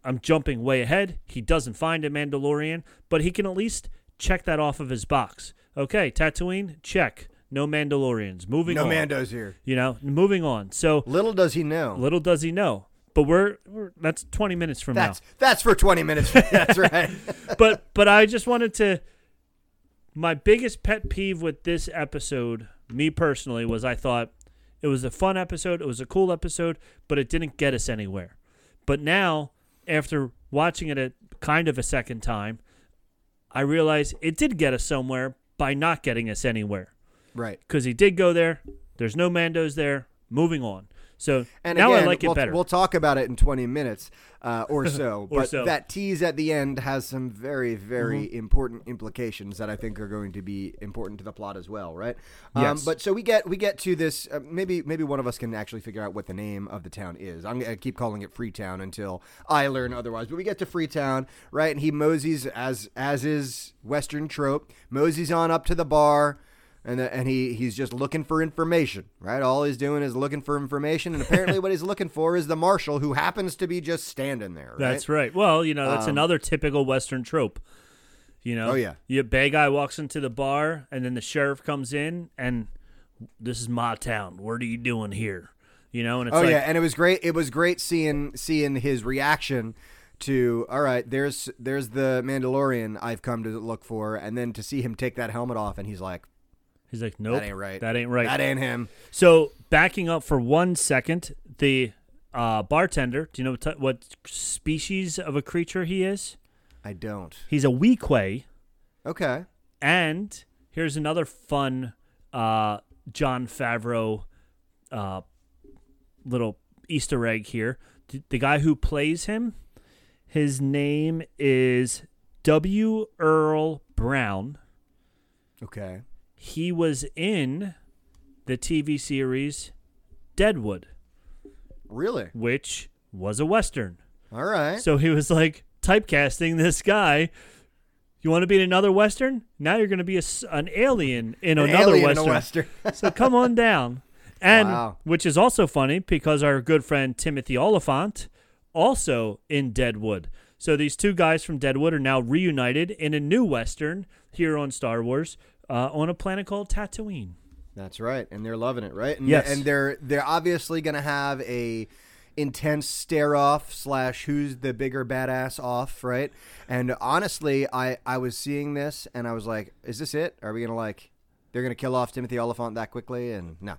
I'm jumping way ahead. He doesn't find a Mandalorian, but he can at least check that off of his box. Okay, Tatooine, check. No Mandalorians. Moving No on. Mandos here. You know, moving on. So Little does he know. little does he know. But we're, we're that's 20 minutes from now. That's that's for 20 minutes. that's right. But but I just wanted to my biggest pet peeve with this episode, me personally, was I thought it was a fun episode, it was a cool episode, but it didn't get us anywhere. But now, after watching it a kind of a second time, I realize it did get us somewhere by not getting us anywhere. right. Because he did go there. There's no Mandos there. Moving on. So And now again, I like it we'll, better. We'll talk about it in 20 minutes uh, or so. Or but so. that tease at the end has some very, very Mm-hmm. important implications that I think are going to be important to the plot as well, right? Um, Yes. But so we get we get to this. Uh, maybe maybe one of us can actually figure out what the name of the town is. I'm gonna keep calling it Freetown until I learn otherwise. But we get to Freetown, right? And he moseys as as is Western trope. Moseys on up to the bar and the, and he he's just looking for information, right? All he's doing is looking for information, and apparently what he's looking for is the marshal who happens to be just standing there. Right? That's right. Well, you know, that's Um, another typical Western trope. You know, Oh, yeah. your bad guy walks into the bar, and then the sheriff comes in, and this is my town. What are you doing here? You know, and it's Oh like, yeah, and it was great. It was great seeing seeing his reaction to all right. There's there's the Mandalorian I've come to look for, and then to see him take that helmet off, and he's like, he's like, nope, "That ain't right. That ain't right. That ain't him." So backing up for one second, the uh, bartender. Do you know what, t- what species of a creature he is? I don't. He's a Weequay. Okay. And here's another fun uh, Jon Favreau uh, little Easter egg here. The, the guy who plays him, his name is W. Earl Brown. Okay. He was in the TV series Deadwood, Really? which was a Western. All right. So he was like typecasting this guy. You want to be in another Western? Now you're going to be a an alien in An another alien in a Western. Western. so come on down. And Wow. which is also funny because our good friend Timothy Olyphant also in Deadwood. So these two guys from Deadwood are now reunited in a new Western here on Star Wars uh, on a planet called Tatooine. That's right, and they're loving it, right? And, Yes. and they're they're obviously going to have a intense stare off slash who's the bigger badass off, right? And honestly, I I was seeing this and I was like, is this it? Are we gonna like they're gonna kill off Timothy Olyphant that quickly? And no.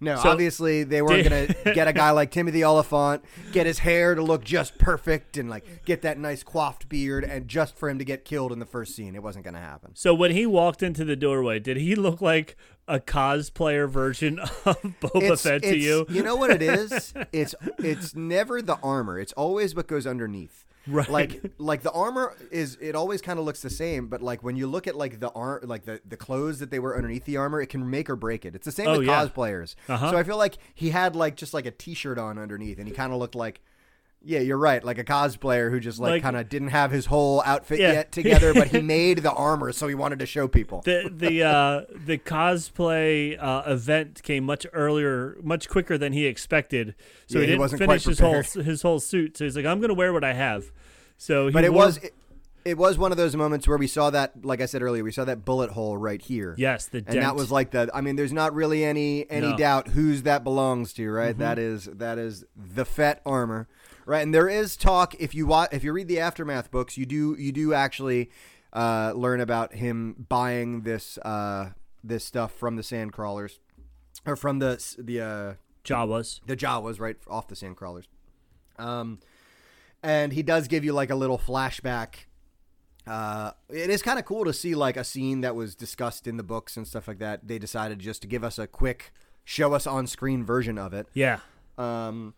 No, So- obviously they weren't gonna get a guy like Timothy Olyphant, get his hair to look just perfect, and like get that nice coiffed beard, and just for him to get killed in the first scene, it wasn't gonna happen. So when he walked into the doorway, did he look like a cosplayer version of Boba Fett to you? You know what it is? It's it's never the armor. It's always what goes underneath. Right. Like like the armor is it always kind of looks the same, but like when you look at like the arm like the, the clothes that they wear underneath the armor, it can make or break it. It's the same Oh, with yeah. cosplayers. Uh-huh. So I feel like he had like just like a t-shirt on underneath and he kind of looked like yeah, you're right. Like a cosplayer who just like, Like- kind of didn't have his whole outfit Yeah. yet together, but he made the armor, so he wanted to show people. the the uh, the cosplay uh, event came much earlier, much quicker than he expected. So Yeah, he he didn't wasn't finish his whole his whole suit. So he's like, I'm going to wear what I have. So he But it wore- was it, it was one of those moments where we saw that, like I said earlier, we saw that bullet hole right here. yes the and that was like the. I mean, there's not really any any No. Mm-hmm. doubt whose that belongs to, right? That is that is the Fett armor, right? And there is talk if you watch if you read the aftermath books, you do you do actually uh, learn about him buying this uh, this stuff from the sand crawlers or from the the uh, Jawas. the Jawas, right off the sand crawlers. Um, and he does give you like a little flashback. Uh, it is kind of cool to see like a scene that was discussed in the books and stuff like that. They decided just to give us a quick show us on screen version of it. Yeah. Um,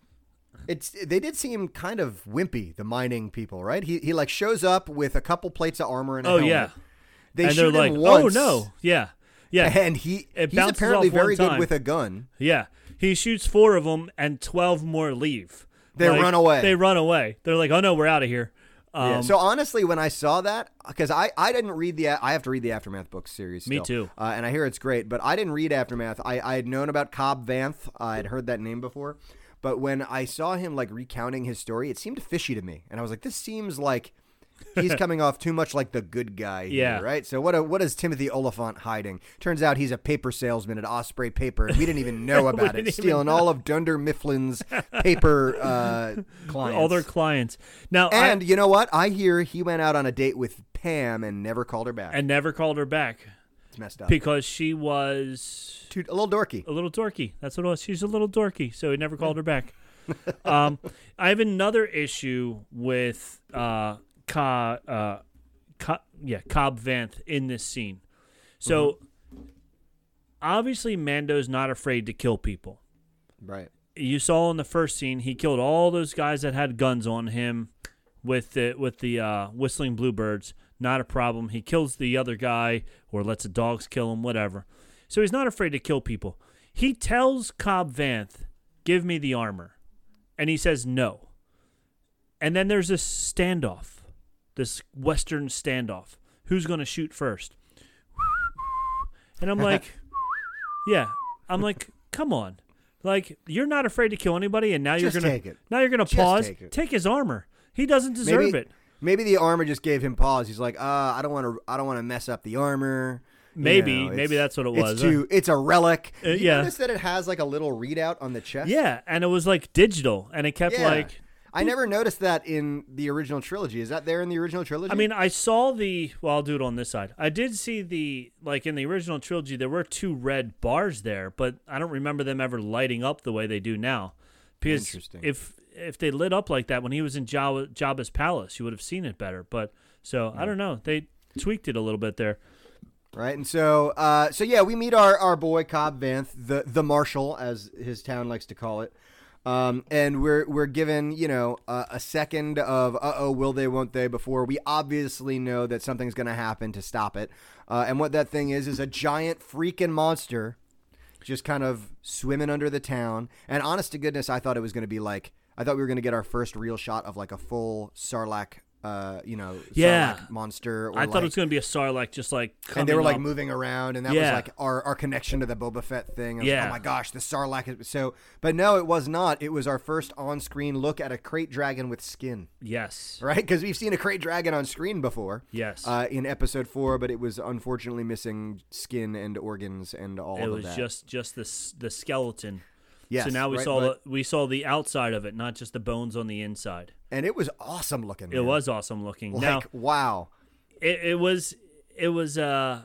it's they did seem kind of wimpy, the mining people, right? He he like shows up with a couple plates of armor and a Oh helmet. yeah. They and shoot they're him like, once, oh no, yeah, yeah, and he It he's apparently very good with a gun. yeah. He shoots four of them, and twelve more leave. They run away. They run away. They're like, oh no, we're out of here. Um, yeah. So honestly, when I saw that, because I, I didn't read the I have to read the aftermath book series. Me too. Uh, and I hear it's great, but I didn't read aftermath. I I had known about Cobb Vanth. I had heard that name before, but when I saw him like recounting his story, it seemed fishy to me, and I was like, this seems like. he's coming off too much like the good guy here, Yeah. right? So what what is Timothy Olyphant hiding? Turns out he's a paper salesman at Osprey Paper, and we didn't even know about it, stealing all of Dunder Mifflin's paper uh, clients. all their clients. Now, And I, you know what? I hear he went out on a date with Pam and never called her back. and never called her back messed up. because she was Too, a little dorky. a little dorky. That's what it was. She's a little dorky, so he never called her back. um, I have another issue with uh, Ka, uh, Ka, yeah, Cobb Vanth in this scene. So obviously, Mando's not afraid to kill people. Right. You saw in the first scene, he killed all those guys that had guns on him with the with the uh, whistling bluebirds. Not a problem. He kills the other guy or lets the dogs kill him, whatever. So he's not afraid to kill people. He tells Cobb Vanth, "Give me the armor," and he says no. And then there's this standoff, this Western standoff. Who's going to shoot first? And I'm like, yeah. I'm like, come on. Like you're not afraid to kill anybody, and now Just you're gonna now you're gonna Just pause. take. Take his armor. He doesn't deserve maybe, it. Maybe the armor just gave him pause. He's like, uh, I don't want to. I don't want to mess up the armor. You Maybe- know, maybe that's what it was. It's too. It's a relic. Uh, you yeah. Notice that it has like a little readout on the chest. Yeah, and it was like digital, and it kept Yeah. like. I never noticed that in the original trilogy. Is that there in the original trilogy? I mean, I saw the. Well, I'll do it on this side. I did see the like in the original trilogy. There were two red bars there, but I don't remember them ever lighting up the way they do now. Because Interesting. if if they lit up like that when he was in Jabba, Jabba's palace, you would have seen it better. But so I don't know. They tweaked it a little bit there. right? And so, uh, so yeah, we meet our, our boy Cobb Vanth, the the marshal, as his town likes to call it, um, and we're we're given you know uh, a second of uh oh, will they, won't they? Before we obviously know that something's going to happen to stop it, uh, and what that thing is is a giant freaking monster, just kind of swimming under the town. And honest to goodness, I thought it was going to be like I thought we were going to get our first real shot of like a full Sarlacc uh, you know, Yeah. Sarlacc monster. Or I thought like- it was going to be a Sarlacc, just like and they were like up. moving around, and that Yeah. was like our, our connection to the Boba Fett thing. Was Yeah. oh my gosh, the Sarlacc is so. But no, it was not. It was our first on-screen look at a krayt dragon with skin, Yes, right? Because we've seen a krayt dragon on screen before. yes. Uh, in episode four, but it was unfortunately missing skin and organs and all it of was that. just just the the skeleton. Yes, so now we right, saw the, we saw the outside of it, not just the bones on the inside. and it was awesome looking. It man. was awesome looking. like now wow. it, it was it was uh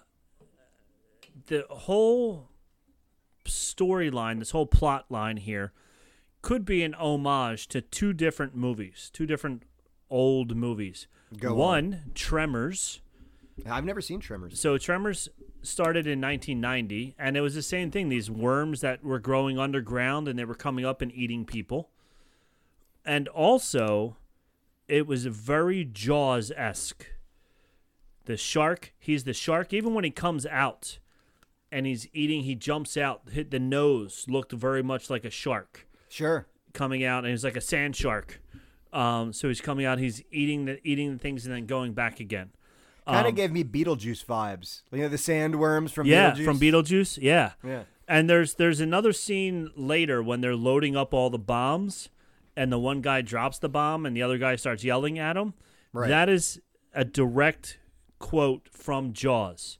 the whole storyline, this whole plot line here could be an homage to two different movies, two different old movies. Go on. One, Tremors. I've never seen Tremors. So Tremors started in 1990, and it was the same thing. These worms that were growing underground, and they were coming up and eating people. And also, it was very Jaws esque. The shark, he's the shark. Even when he comes out, and he's eating, he jumps out. Hit the nose looked very much like a shark Sure. coming out, and he's like a sand shark. Um, so he's coming out, he's eating the eating the things, and then going back again. Kind of Um, gave me Beetlejuice vibes. You know the sandworms from yeah, Beetlejuice. from Beetlejuice. Yeah. Yeah. And there's there's another scene later when they're loading up all the bombs, and the one guy drops the bomb, and the other guy starts yelling at him. Right. That is a direct quote from Jaws.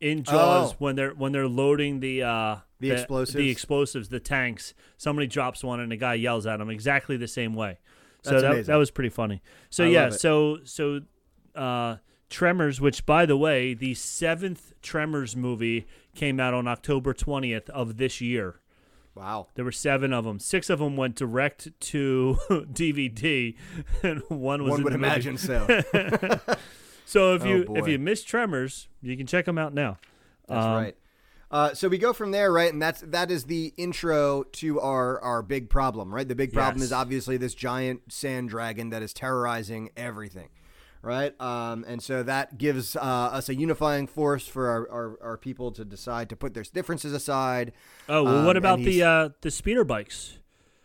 In Jaws, Oh. when they're when they're loading the uh, The explosives? the explosives, the tanks, somebody drops one, and the guy yells at him exactly the same way. So That's that amazing. that was pretty funny. So I yeah, so so uh, Tremors, which by the way, the seventh Tremors movie came out on October twentieth of this year. Wow. There were seven of them. Six of them went direct to DVD, and one was One in would imagine so. So if Oh, you boy. if you missed Tremors, you can check them out now. That's Um, right. Uh, so we go from there, right? And that's that is the intro to our our big problem, right? The big problem Yes. is obviously this giant sand dragon that is terrorizing everything, right? Um, and so that gives uh, us a unifying force for our, our, our people to decide to put their differences aside. Oh well, Um, what about the uh, the speeder bikes?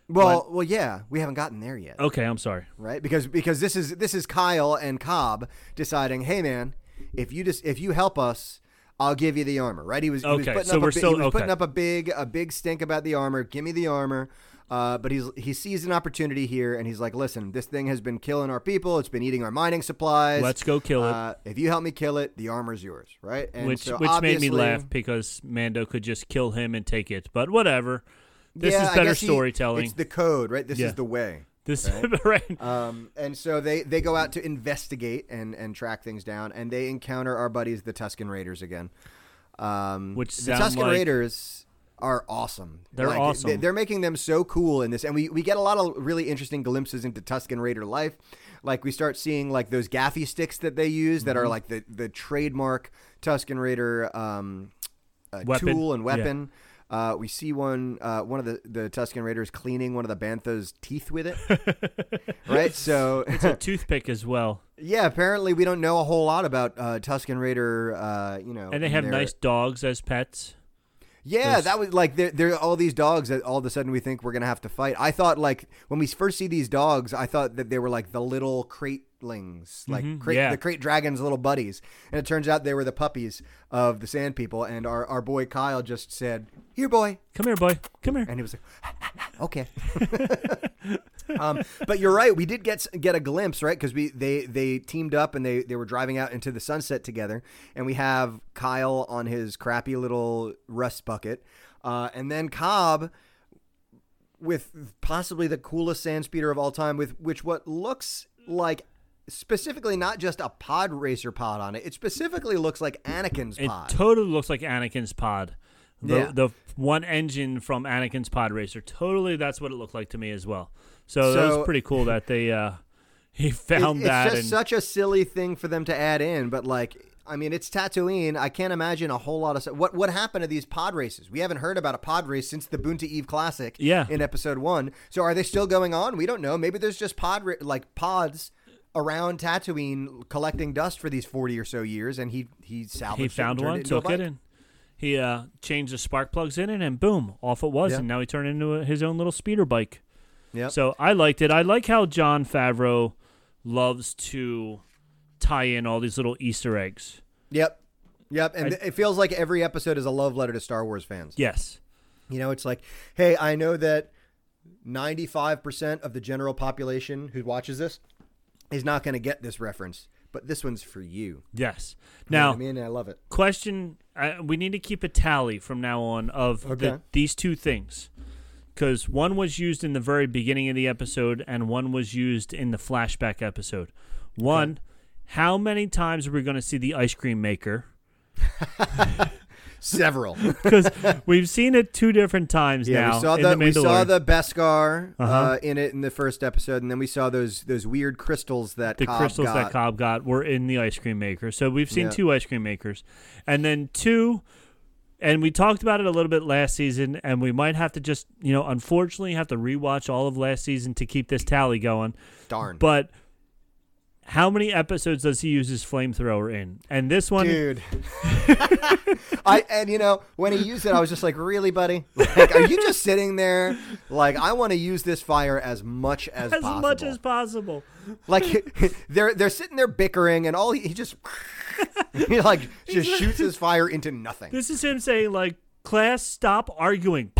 Well, well, yeah, we haven't gotten there yet. Okay, I'm sorry. right? Because because this is this is Kyle and Cobb deciding, hey man, if you just if you help us, I'll give you the armor, right? He was, he was Okay, putting so up we're a, still- he was putting okay. up a big a big stink about the armor. Give me the armor. Uh, but he's he sees an opportunity here, and he's like, "Listen, this thing has been killing our people. It's been eating our mining supplies. Let's go kill it. Uh, if you help me kill it, the armor's yours, right?" And which so which made me laugh because Mando could just kill him and take it. But whatever. This Yeah, is better guess he- storytelling. It's the code, right? This Yeah. is the way. this right. Um, and so they, they go out to investigate and, and track things down, and they encounter our buddies, the Tusken Raiders, again. Um, Which the Tusken like- Raiders are awesome. They're Like, awesome. They, are making them so cool in this, and we, we get a lot of really interesting glimpses into Tusken Raider life. Like we start seeing like those gaffy sticks that they use that Mm-hmm. are like the, the trademark Tusken Raider um, uh, tool and Yeah. weapon. Uh, we see one uh, one of the, the Tusken Raiders cleaning one of the Bantha's teeth with it. right? So It's a toothpick as well. yeah, apparently we don't know a whole lot about uh, Tusken Raider. Uh, you know, And they have their- nice dogs as pets. Yeah, there's- that was like there. There are all these dogs that all of a sudden we think we're gonna have to fight. I thought like when we first see these dogs, I thought that they were like the little cratelings, like Mhm, crate, yeah. the krayt dragons' little buddies, and it turns out they were the puppies of the Sand People. And our our boy Kyle just said, "Here, boy," Come here, boy. Come here. and he was like, "Okay." um, but you're right. We did get get a glimpse, right? Because we they they teamed up and they they were driving out into the sunset together, and we have Kyle on his crappy little rust bucket, uh, and then Cobb with possibly the coolest sand speeder of all time, with which what looks like. Specifically, not just a pod racer pod on it. It specifically looks like Anakin's It pod. totally looks like Anakin's pod. The, Yeah. the one engine from Anakin's pod racer. Totally, that's what it looked like to me as well. So, that was pretty cool that they uh, he It- found it's that. It's just and, such a silly thing for them to add in, but like, I mean, it's Tatooine. I can't imagine a whole lot of. What what happened to these pod races? We haven't heard about a pod race since the Boonta Eve Classic. Yeah. in Episode One. So are they still going on? We don't know. Maybe there's just pod ra- like pods around Tatooine collecting dust for these forty or so years, and he he salvaged. he it found and one, it took it, and he uh, changed the spark plugs in it, and boom, off it was. Yeah. And now he turned into a, his own little speeder bike. Yep. So I liked it. I like how Jon Favreau loves to tie in all these little Easter eggs. Yep. Yep. And I- it feels like every episode is a love letter to Star Wars fans. Yes. You know, it's like, hey, I know that 95% of the general population who watches this is not going to get this reference, but this one's for you. Yes. You know Now, I mean, I love it. question uh, we need to keep a tally from now on of the, these two things because one was used in the very beginning of the episode and one was used in the flashback episode one how many times are we going to see the ice cream maker Several. because we've seen it two different times Yeah, now we saw the, the we saw the Beskar uh Uh-huh. in it in the first episode, and then we saw those those weird crystals that the Cobb crystals got. that Cobb got were in the ice cream maker. So we've seen Yeah. two ice cream makers. And then two and we talked about it a little bit last season and we might have to just, you know, unfortunately have to rewatch all of last season to keep this tally going. Darn, But how many episodes does he use his flamethrower in? And this one dude. I and you know when he used it, I was just like, really, buddy? Like, are you just sitting there? Like, I want to use this fire as much as, as possible. much as possible. like they're they're sitting there bickering, and all he, he just he like just shoots his fire into nothing. This is him saying like, "Class, stop arguing."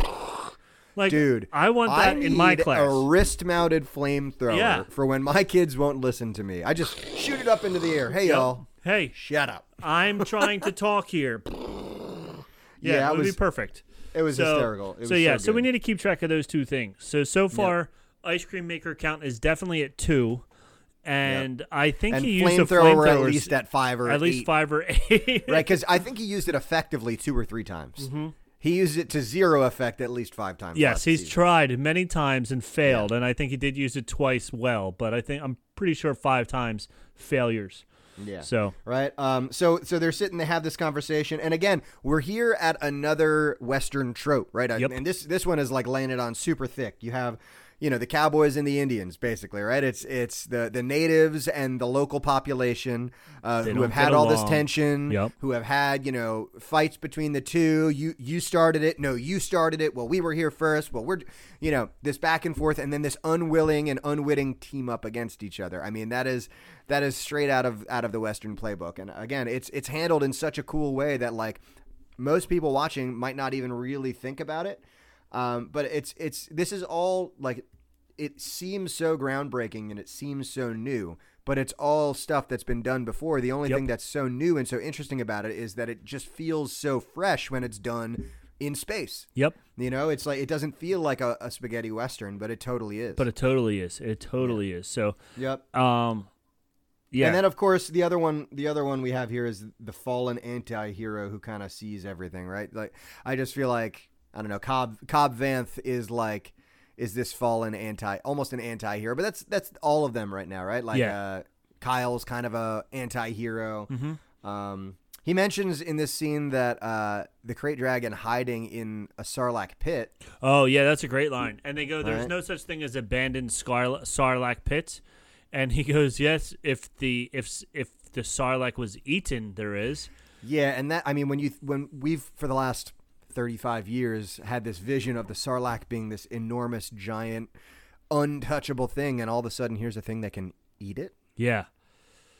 Like, Dude, I want that need in my class. A wrist-mounted flamethrower Yeah. for when my kids won't listen to me. I just shoot it up into the air. Hey, Yep. y'all, Hey, shut up. I'm trying to talk here. Yeah, Yeah, it would was- be perfect. It was so, hysterical. It so was yeah, so, so we need to keep track of those two things. So so far, ice cream maker count is definitely at two, and I think and he used a flamethrower at least at five or at least eight. five or eight. right? Because I think he used it effectively two or three times. Mm-hmm. He used it to zero effect at least five times. Yes, he's season. tried many times and failed, and I think he did use it twice well, but I think I'm pretty sure five times failures. Yeah. So right. Um. So so they're sitting. They have this conversation, and again, we're here at another Western trope, right? Yep. And this this one is like laying it on super thick. You have. You know the cowboys and the Indians, basically, right? It's it's the, the natives and the local population uh, who have had all this tension, Yep. who have had you know fights between the two. You you started it, no, you started it. Well, we were here first. Well, we're you know this back and forth, and then this unwilling and unwitting team up against each other. I mean that is that is straight out of out of the Western playbook. And again, it's it's handled in such a cool way that like most people watching might not even really think about it. Um, but it's it's this is all like it seems so groundbreaking and it seems so new, but it's all stuff that's been done before. The only Yep. thing that's so new and so interesting about it is that it just feels so fresh when it's done in space. yep, You know, it's like it doesn't feel like a, a spaghetti western, but it totally is. but it totally is. It totally is. So yep. um, yeah, And then of course the other one the other one we have here is the fallen anti-hero who kind of sees everything, right? Like I just feel like I don't know, Cobb Cobb Vanth is like is this fallen anti almost an anti-hero, but that's that's all of them right now, right? Like Yeah. uh Kyle's kind of a anti-hero. Mhm. Um he mentions in this scene that uh, the krayt dragon hiding in a sarlacc pit. Oh yeah, that's a great line. And they go, "There's Alright. no such thing as abandoned Scarla- Sarlacc pits," and he goes, "Yes, if the if if the Sarlacc was eaten, there is." Yeah, and that I mean when you when we've for the last 35 years had this vision of the sarlacc being this enormous giant untouchable thing and all of a sudden here's a thing that can eat it. Yeah.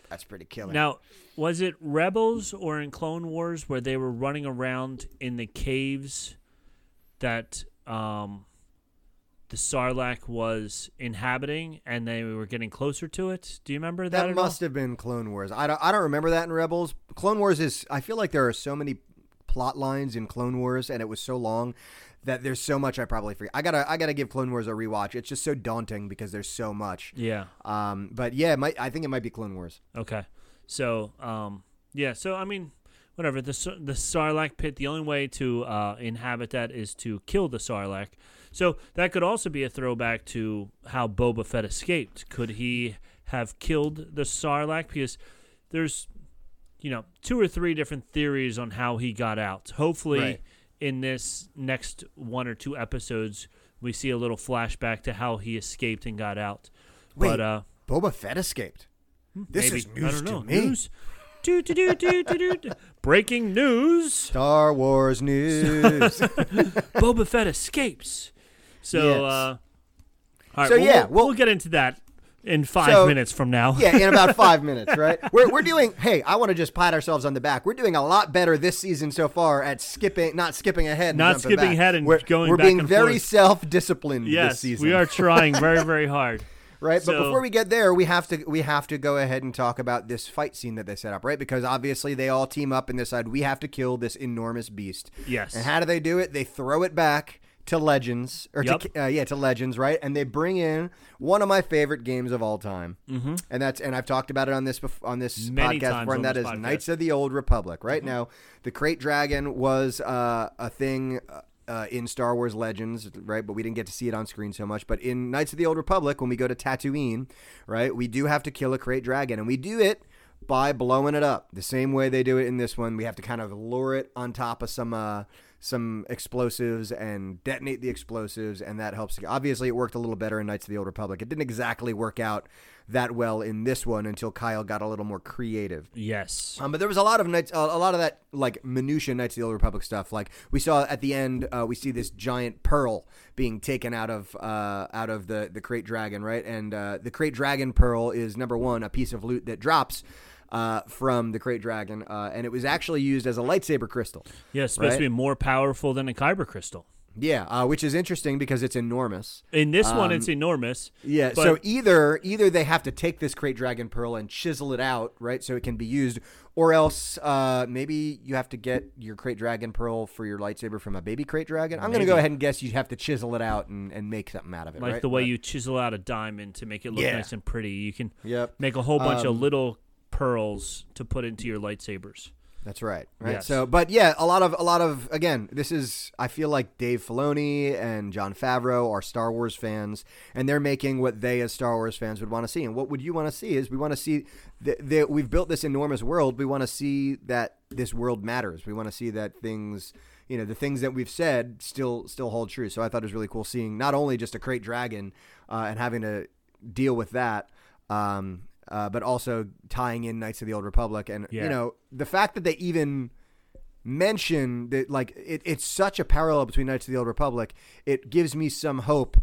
That's pretty killer. Now, was it Rebels or in Clone Wars where they were running around in the caves that um, the Sarlacc was inhabiting, and they were getting closer to it? Do you remember that? that at all? must have been Clone Wars. I don't I don't remember that in Rebels. Clone Wars is I feel like there are so many plot lines in Clone Wars and it was so long that there's so much I probably forget. I got to I got to give Clone Wars a rewatch. It's just so daunting because there's so much. Yeah. Um but yeah, might, I think it might be Clone Wars. Okay. So, um, yeah. So, I mean, whatever. The the Sarlacc pit. The only way to uh, inhabit that is to kill the Sarlacc. So that could also be a throwback to how Boba Fett escaped. Could he have killed the Sarlacc? Because there's, you know, two or three different theories on how he got out. Hopefully, Right. in this next one or two episodes, we see a little flashback to how he escaped and got out. Wait. But uh, Boba Fett escaped. This Maybe. is I news don't know. to me. News. Do, do, do, do, do, do. Breaking news: Star Wars news. Boba Fett escapes. So, Yes. uh, all right, So, well, yeah, we'll, we'll- we'll get into that in five So- minutes from now. Yeah, in about five minutes, right? We're, we're doing, hey, I want to just pat ourselves on the back. We're doing a lot better this season so far at skipping, not skipping ahead. Not skipping back. ahead and we're, going We're being very self disciplined this yes, season. we are trying very, very hard. right? But before we get there, we have to we have to go ahead and talk about this fight scene that they set up, right? Because obviously they all team up and decide we have to kill this enormous beast. Yes. And how do they do it? They throw it back to Legends or Yep. to uh, yeah to Legends, right? And they bring in one of my favorite games of all time, mm-hmm. and that's and I've talked about it on this bef- on this Many podcast before, and that is podcast. Knights of the Old Republic. Right now, the Krayt Dragon was uh, a thing. Uh, uh, in Star Wars Legends, right? But we didn't get to see it on screen so much. But in Knights of the Old Republic, when we go to Tatooine, right, we do have to kill a krayt dragon, and we do it by blowing it up the same way they do it in this one. We have to kind of lure it on top of some uh, some explosives and detonate the explosives, and that helps. Obviously, it worked a little better in Knights of the Old Republic. It didn't exactly work out that well in this one until Kyle got a little more creative. Yes. Um, but there was a lot of Knights, uh, a lot of that like minutia Knights of the Old Republic stuff. Like we saw at the end, uh, we see this giant pearl being taken out of uh, out of the the krayt dragon, right? And uh, the krayt dragon pearl is number one, a piece of loot that drops. Uh, from the krayt dragon, uh, and it was actually used as a lightsaber crystal. Yeah, it's supposed Right. to be more powerful than a kyber crystal. Yeah, uh, which is interesting because it's enormous. In this one, it's enormous. Um, Yeah, but so either either they have to take this krayt dragon pearl and chisel it out, right, so it can be used, or else uh, maybe you have to get your krayt dragon pearl for your lightsaber from a baby krayt dragon. I'm gonna go ahead and guess you'd have to chisel it out and, and make something out of it, like right? the way But- you chisel out a diamond to make it look Yeah. nice and pretty, you can Yep. make a whole bunch of Um, little pearls to put into your lightsabers. That's right. Right. Yes. So, but yeah, a lot of a lot of again, this is I feel like Dave Filoni and Jon Favreau are Star Wars fans, and they're making what they as Star Wars fans would want to see. And what would you want to see is we want to see that we've built this enormous world. We want to see that this world matters. We want to see that things. You know the things that we've said still still hold true. So I thought it was really cool seeing not only just a krayt dragon uh, and having to deal with that, um, uh, but also tying in Knights of the Old Republic and you know the fact that they even mention that like it, it's such a parallel between Knights of the Old Republic. It gives me some hope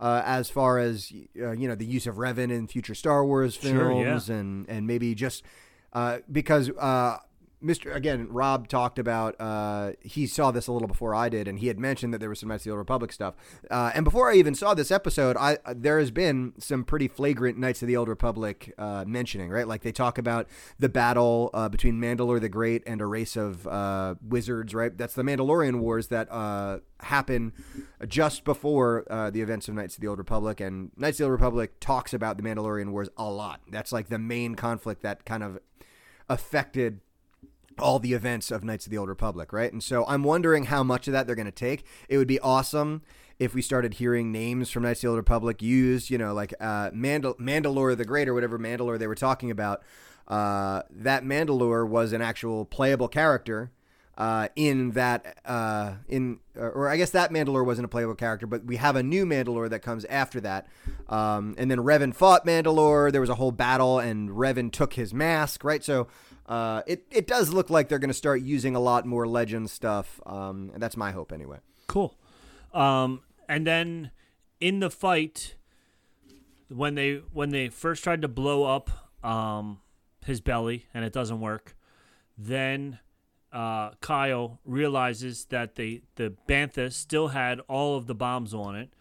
uh, as far as uh, you know the use of Revan in future Star Wars Sure, yeah. films and and maybe just uh, because. Mr. Again, Rob talked about uh, he saw this a little before I did, and he had mentioned that there was some Knights of the Old Republic stuff. Uh, and before I even saw this episode, I uh, there has been some pretty flagrant Knights of the Old Republic uh, mentioning, right? Like they talk about the battle uh, between Mandalore the Great and a race of uh, wizards, right? That's the Mandalorian Wars that happen just before the events of Knights of the Old Republic, and Knights of the Old Republic talks about the Mandalorian Wars a lot. That's like the main conflict that kind of affected all the events of Knights of the Old Republic, right? And so I'm wondering how much of that they're going to take. It would be awesome if we started hearing names from Knights of the Old Republic used, you know, like uh, Mandal- Mandalore the Great or whatever Mandalore they were talking about. Uh, that Mandalore was an actual playable character uh, in that uh, in or, I guess that Mandalore wasn't a playable character, but we have a new Mandalore that comes after that. Um, and then Revan fought Mandalore. There was a whole battle, and Revan took his mask, right? So uh, it it does look like they're going to start using a lot more legend stuff. Um, and that's my hope anyway. Cool. Um, and then in the fight, when they when they first tried to blow up um, his belly and it doesn't work, then uh, Kyle realizes that the the bantha still had all of the bombs on it,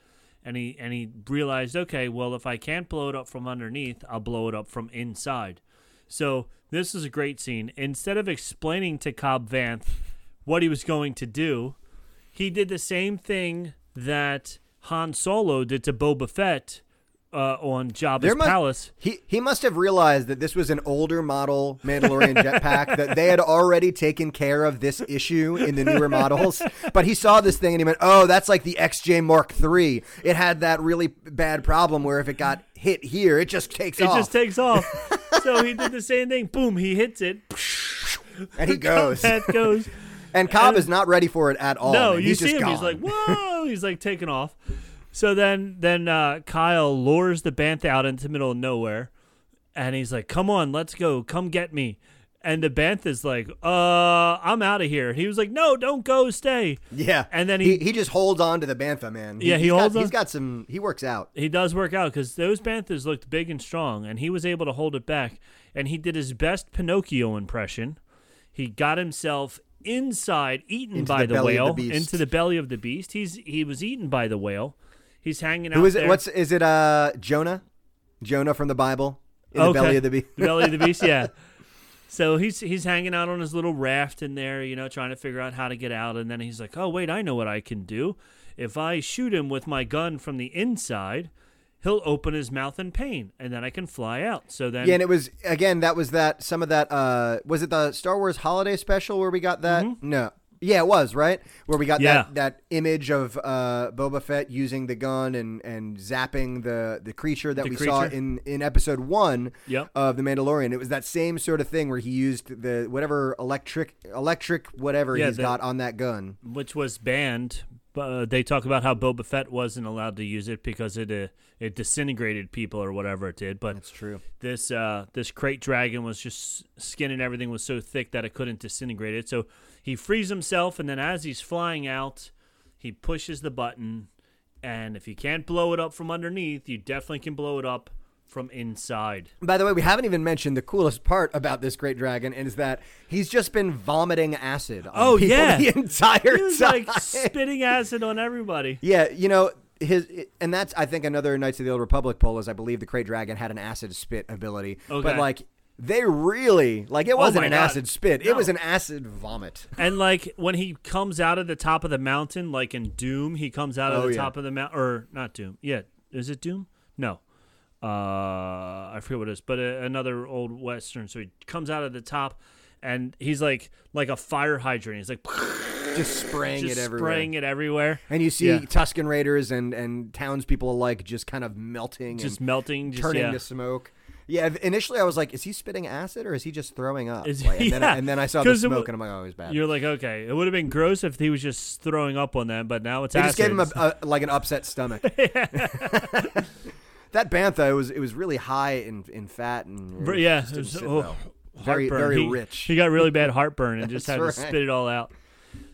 and he and he realized, okay, well, if I can't blow it up from underneath, I'll blow it up from inside. So this is a great scene. Instead of explaining to Cobb Vanth what he was going to do, he did the same thing that Han Solo did to Boba Fett uh, on Jabba's There mu- palace. He he must have realized that this was an older model Mandalorian jetpack that they had already taken care of this issue in the newer models. But he saw this thing and he went, "Oh, that's like the XJ Mark III. It had that really bad problem where if it got hit here, it just takes It off just takes off. so he did the same thing. Boom, he hits it. and he goes." That goes. And Cobb is not ready for it at all. no, man. you he's see just him. He's gone. like, whoa. He's like taking off. So then, then uh, Kyle lures the bantha out into the middle of nowhere, and he's like, "Come on, let's go. Come get me." And the Bantha's like, uh, I'm out of here. He was like, no, don't go, stay. Yeah, And then he he- he just holds on to the bantha man. Yeah, he he's got- holds on- He's got some. He works out. He does work out because those Banthas looked big and strong, and he was able to hold it back. And he did his best Pinocchio impression. He got himself inside, eaten Into by the the, of the whale, into the belly of the beast. He's he was eaten by the whale. He's hanging out Who is there. it? What's is it? Uh, Jonah, Jonah from the Bible in the belly of the beast. the belly of the beast? Yeah. So he's he's hanging out on his little raft in there, you know, trying to figure out how to get out. And then he's like, "Oh wait, I know what I can do. If I shoot him with my gun from the inside, he'll open his mouth in pain, and then I can fly out." So then, Yeah, and it was again that was that some of that uh was it the Star Wars holiday special where we got that? No. Yeah, it was, right? Where we got. Yeah. that, that image of uh, Boba Fett using the gun and, and zapping the, the creature that The we saw in, in episode one Yep. of The Mandalorian. It was that same sort of thing where he used the whatever electric electric whatever Yeah, he's the- got on that gun. which was banned. Uh, they talk about how Boba Fett wasn't allowed to use it because it uh, it disintegrated people or whatever it did. But That's true. this uh, this krayt dragon was just skin and everything was so thick that it couldn't disintegrate it. So he frees himself, and then as he's flying out, he pushes the button. And if you can't blow it up from underneath, you definitely can blow it up from inside. By the way, we haven't even mentioned the coolest part about this great dragon is that he's just been vomiting acid on Oh, people yeah. the entire He was time. like spitting acid on everybody. Yeah, you know his, and that's I think another Knights of the Old Republic poll is I believe the Great Dragon had an acid spit ability, Okay. but like they really like it wasn't my an God. acid spit, it was an acid vomit. And like when he comes out of the top of the mountain, like in Doom, he comes out of Oh, the yeah. top of the mountain, or not Doom. Yeah, is it Doom? No, uh, I forget what it is, but uh, another old western. So he comes out of the top, and he's like like a fire hydrant. He's like Just spraying just it everywhere. spraying it everywhere, And you see Yeah. Tusken Raiders and and townspeople alike just kind of melting, just and melting, just turning yeah. to smoke. Yeah, initially I was like, is he spitting acid or is he just throwing up? Is- Like, and, then, yeah. and then I saw the smoke and I'm like, oh, he's bad. You're like, okay, it would have been gross if he was just throwing up on them, but now it's They just gave him a, a, like an upset stomach. that bantha it was it was really high in in fat and yeah, it was- oh, well. very very He- rich. He got really bad heartburn and just had That's to spit it all out.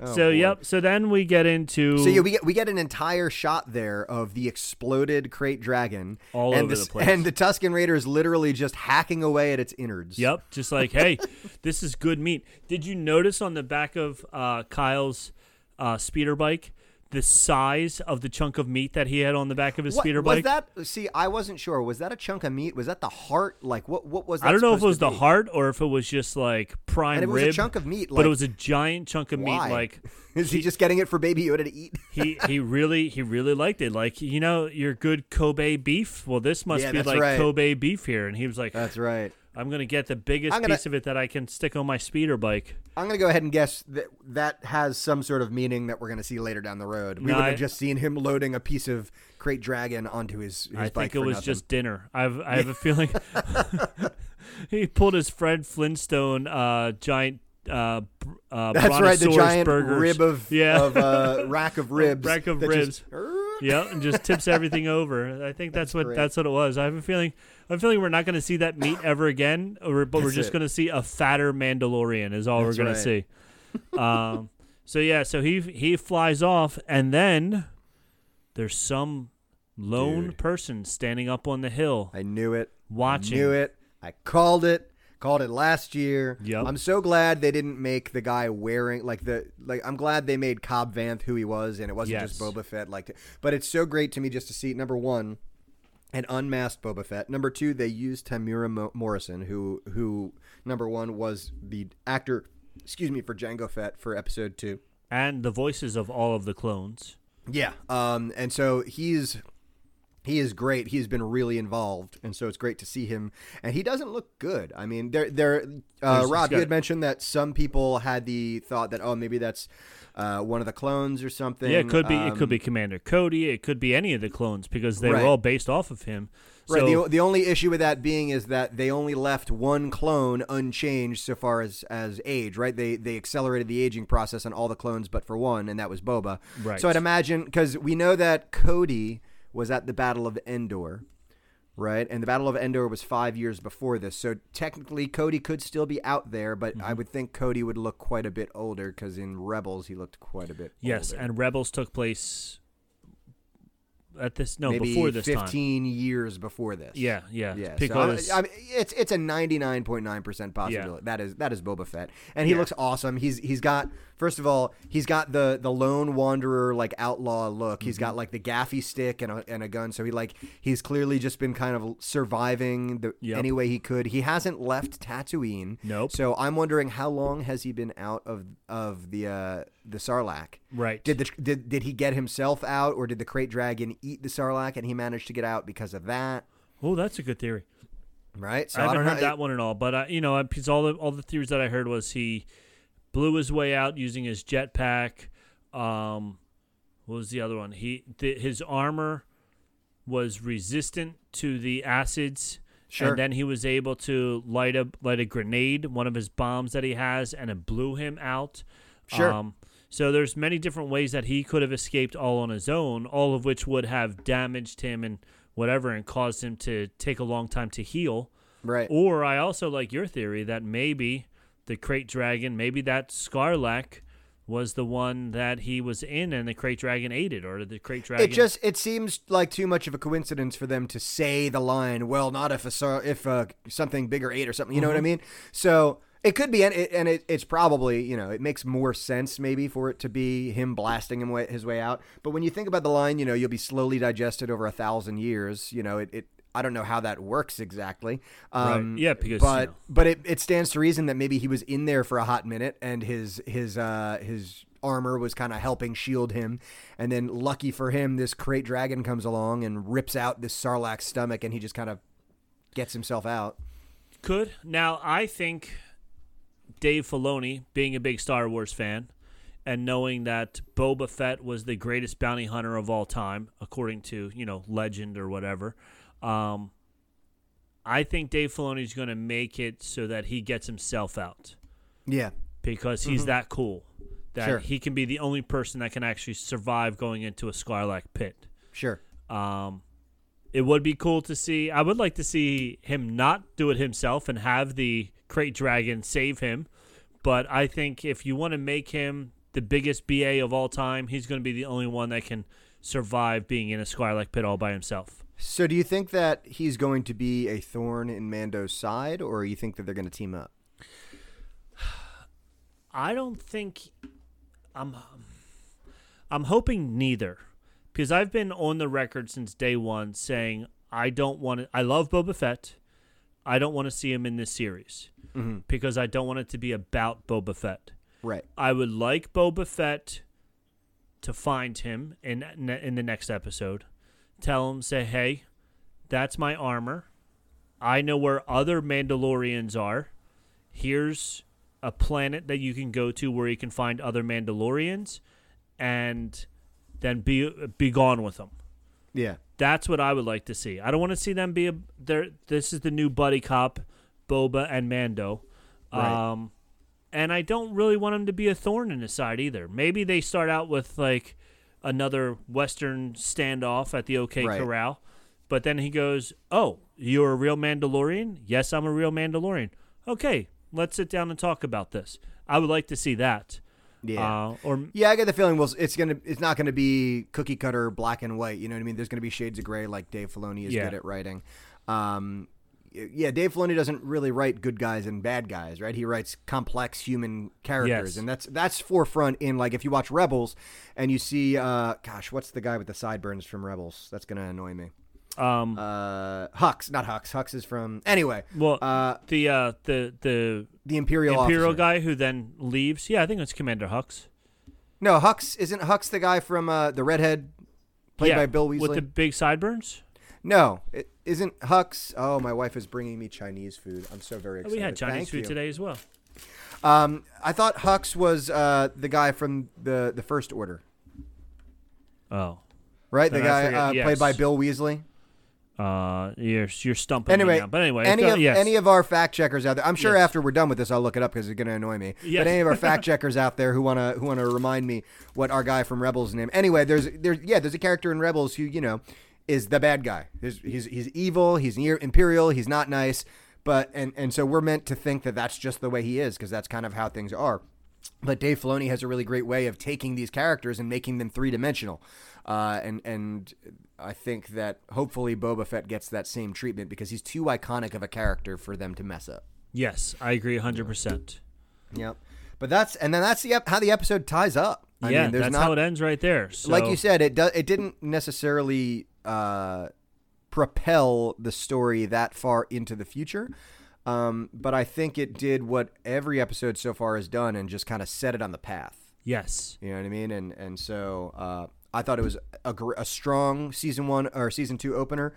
Oh, so boy. yep. So then we get into So yeah, we get we get an entire shot there of the exploded krayt dragon All and over the, the place. and the Tusken Raiders literally just hacking away at its innards. Yep, just like, hey, this is good meat. Did you notice on the back of uh, Kyle's uh, speeder bike the size of the chunk of meat that he had on the back of his What, speeder was that? See, I wasn't sure. Was that a chunk of meat? Was that the heart? Like what? What was? That I don't know if it was the be? heart or if it was just like prime And it was a chunk of meat. but it was a giant chunk of why? meat. Like Is he just getting it for Baby Yoda to eat? he he really he really liked it. Like you know your good Kobe beef. Well, this must Yeah, be like right. Kobe beef here. And he was like, That's right. I'm gonna get the biggest gonna- piece of it that I can stick on my speeder bike. I'm gonna go ahead and guess that that has some sort of meaning that we're gonna see later down the road. We No, would I- have just seen him loading a piece of krayt dragon onto his, his I bike think it was nothing. just dinner. I've I have a feeling he pulled his Fred Flintstone uh, giant uh, uh, That's right, the giant burgers. rib of yeah. of uh, rack of ribs. rack of ribs. Just, yeah, and just tips everything over. I think that's, what great. that's what it was. I have a feeling I'm feeling we're not going to see that meat ever again, or, but we're just going to see a fatter Mandalorian is all That's we're going to see. um, so yeah, so he he flies off, and then there's some lone Dude. person standing up on the hill I knew it. watching. I knew it. I called it. Called it last year. Yep. I'm so glad they didn't make the guy wearing like the like. I'm glad they made Cobb Vanth who he was, and it wasn't just Yes. Boba Fett. Like, but it's so great to me just to see number one, an unmasked Boba Fett. Number two, they used Temuera Mo- Morrison, who who number one was the actor. Excuse me for Jango Fett for episode two. and the voices of all of the clones. Yeah. Um, and so he's he is great. He's been really involved, and so it's great to see him. And he doesn't look good. I mean, there, there. Uh, Rob, you had mentioned that some people had the thought that oh, maybe that's uh, one of the clones or something. Yeah, it could be. it could Um, be Commander Cody. It could be any of the clones because they Right. were all based off of him. Right. The, the only issue with that being is that they only left one clone unchanged so far as as age. Right. They they accelerated the aging process on all the clones, but for one, and that was Boba. Right. So I'd imagine because we know that Cody was at the Battle of Endor. right? And the Battle of Endor was five years before this, so technically Cody could still be out there, but Mm-hmm. I would think Cody would look quite a bit older because in Rebels he looked quite a bit. Yes, older. and Rebels took place at this no maybe before this time. fifteen years before this. Yeah, yeah, Yeah, because so, I, I mean, it's it's a ninety nine point nine percent possibility. That is that is Boba Fett, and he Yeah. looks awesome. He's he's got first of all he's got the the lone wanderer like outlaw look. He's Mm-hmm. got like the gaffy stick and a, and a gun. So he like he's clearly just been kind of surviving the Yep. any way he could. He hasn't left Tatooine. Nope. So I'm wondering how long has he been out of of the uh, the Sarlacc? right. Did the did did he get himself out, or did the krayt dragon eat the Sarlacc and he managed to get out because of that? oh, that's a good theory. Right. So I haven't don't heard know. that one at all, but uh, you know, because all the all the theories that I heard was he blew his way out using his jetpack. Um, what was the other one? He th- his armor was resistant to the acids. Sure. And then he was able to light a light a grenade, one of his bombs that he has, and it blew him out. Sure. Um, so there's many different ways that he could have escaped all on his own, all of which would have damaged him and whatever, and caused him to take a long time to heal. Right. Or I also like your theory that maybe the krayt dragon, maybe that sarlacc was the one that he was in and the krayt dragon ate it, or the krayt dragon. It just it seems like too much of a coincidence for them to say the line. Well, not if a if uh, something bigger ate or something. You know what I mean? So it could be, and, it, and it, it's probably you know it makes more sense maybe for it to be him blasting him way, his way out. But when you think about the line, you know, you'll be slowly digested over a thousand years. You know, it. it I don't know how that works exactly. Um, Yeah, because, but you know. but it, it stands to reason that maybe he was in there for a hot minute and his his uh his armor was kind of helping shield him and then lucky for him this krayt dragon comes along and rips out this sarlacc's stomach and he just kind of gets himself out Could. Now, I think Dave Filoni, being a big Star Wars fan, and knowing that Boba Fett was the greatest bounty hunter of all time, according to, you know, legend or whatever, um, I think Dave Filoni is going to make it so that he gets himself out yeah because he's that cool. That Sure. he can be the only person that can actually survive going into a sarlacc pit. sure Um, it would be cool to see. I would like to see him not do it himself and have the krayt dragon save him. But I think if you want to make him the biggest BA of all time, he's going to be the only one that can survive being in a sarlacc pit all by himself. so do you think that he's going to be a thorn in mando's side or you think that they're going to team up I don't think I'm I'm hoping neither because I've been on the record since day 1 saying I don't want to I love Boba Fett. I don't want to see him in this series mm-hmm. because I don't want it to be about Boba Fett. right I would like Boba Fett to find him in in the next episode. Tell him, say, "Hey, that's my armor. I know where other Mandalorians are. Here's a planet that you can go to where you can find other Mandalorians, and then be be gone with them." yeah That's what I would like to see. I don't want to see them be a. There, this is the new buddy cop, Boba and Mando. Right. Um, and I don't really want them to be a thorn in his side either. Maybe they start out with like another Western standoff at the OK Right. Corral, but then he goes, "Oh, you're a real Mandalorian? Yes, I'm a real Mandalorian. Okay, let's sit down and talk about this. I would like to see that. Yeah Uh, or Yeah, I get the feeling. Well, it's gonna. It's not gonna be cookie cutter black and white. You know what I mean? There's gonna be shades of gray, like Dave Filoni is Yeah. good at writing. Um, yeah, Dave Filoni doesn't really write good guys and bad guys, right? He writes complex human characters, Yes. and that's that's forefront in like if you watch Rebels and you see, uh, gosh, what's the guy with the sideburns from Rebels? That's gonna annoy me. Um, Uh, Hux, not Hux. Hux is from anyway. well, uh, the uh, the the the Imperial Imperial officer. guy who then leaves. Yeah, I think it's Commander Hux. No, Hux isn't Hux the guy from uh, the redhead, played yeah, by Bill Weasley. with the big sideburns. No, it isn't Hux. Oh, my wife is bringing me Chinese food. I'm so very excited. We had Chinese Thank food you. today as well. Um, I thought Hux was uh, the guy from the the First Order, Oh, right? The Then I guy uh, yes. played by Bill Weasley. Uh, you're you're stumping Anyway, me now. But anyway, any of yes. any of our fact checkers out there, I'm sure Yes. after we're done with this, I'll look it up because it's going to annoy me. Yes. But any of our fact checkers out there who wanna who wanna remind me what our guy from Rebels name. Anyway, there's there's yeah, there's a character in Rebels who you know is the bad guy. He's he's, he's evil. He's near imperial. He's not nice. But and and so we're meant to think that that's just the way he is because that's kind of how things are. But Dave Filoni has a really great way of taking these characters and making them three dimensional, uh, and and I think that hopefully Boba Fett gets that same treatment because he's too iconic of a character for them to mess up. Yes, I agree 100%. Yep. But that's and then that's the ep- how the episode ties up. I yeah, mean, there's that's not, how it ends right there. So, like you said, it does. It didn't necessarily uh, propel the story that far into the future, um, but I think it did what every episode so far has done, and just kind of set it on the path. Yes. You know what I mean? And and so uh, I thought it was a, gr- a strong season one or season two opener.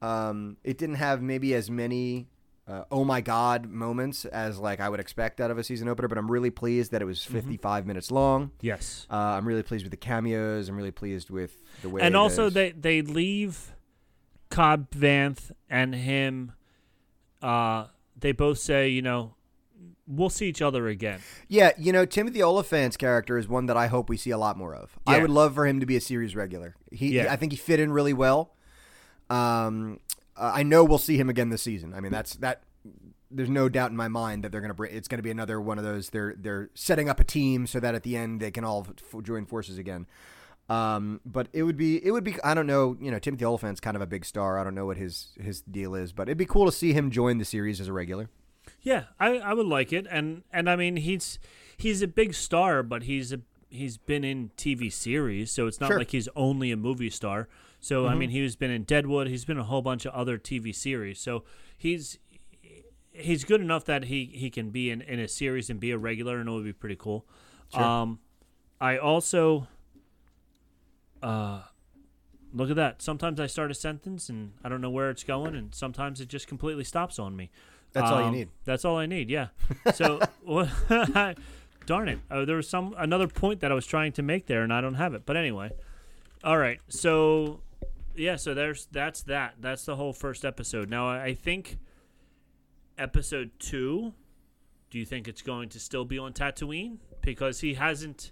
Um, it didn't have maybe as many uh, oh my god moments as like I would expect out of a season opener, but I'm really pleased that it was 55 minutes long. Yes. Uh, I'm really pleased with the cameos. I'm really pleased with the way. and also there's- they they leave Cobb Vanth and him. Uh, they both say, you know, we'll see each other again. yeah, you know, Timothy Olyphant's character is one that I hope we see a lot more of. I would love for him to be a series regular. He, Yeah. I think he fit in really well. Um, uh, I know we'll see him again this season. I mean, that's that. There's no doubt in my mind that they're going to bring. It's going to be another one of those. They're they're setting up a team so that at the end they can all f- join forces again. Um, but it would be it would be I don't know you know Timothy Olyphant's kind of a big star. I don't know what his his deal is, but it'd be cool to see him join the series as a regular. Yeah, I, I would like it, and and I mean he's he's a big star, but he's a he's been in TV series, so it's not Sure. like he's only a movie star. So Mm-hmm. I mean he's been in Deadwood, he's been in a whole bunch of other TV series, so he's he's good enough that he he can be in, in a series and be a regular, and it would be pretty cool. Um, I also uh. Look at that. Sometimes I start a sentence and I don't know where it's going, and sometimes it just completely stops on me. That's all you Um, need. That's all I need. Yeah. So, darn it, uh, there was some another point that I was trying to make there, and I don't have it. But anyway, all right. So, yeah. So there's that's that. That's the whole first episode. Now I I think episode two. Do you think it's going to still be on Tatooine because he hasn't?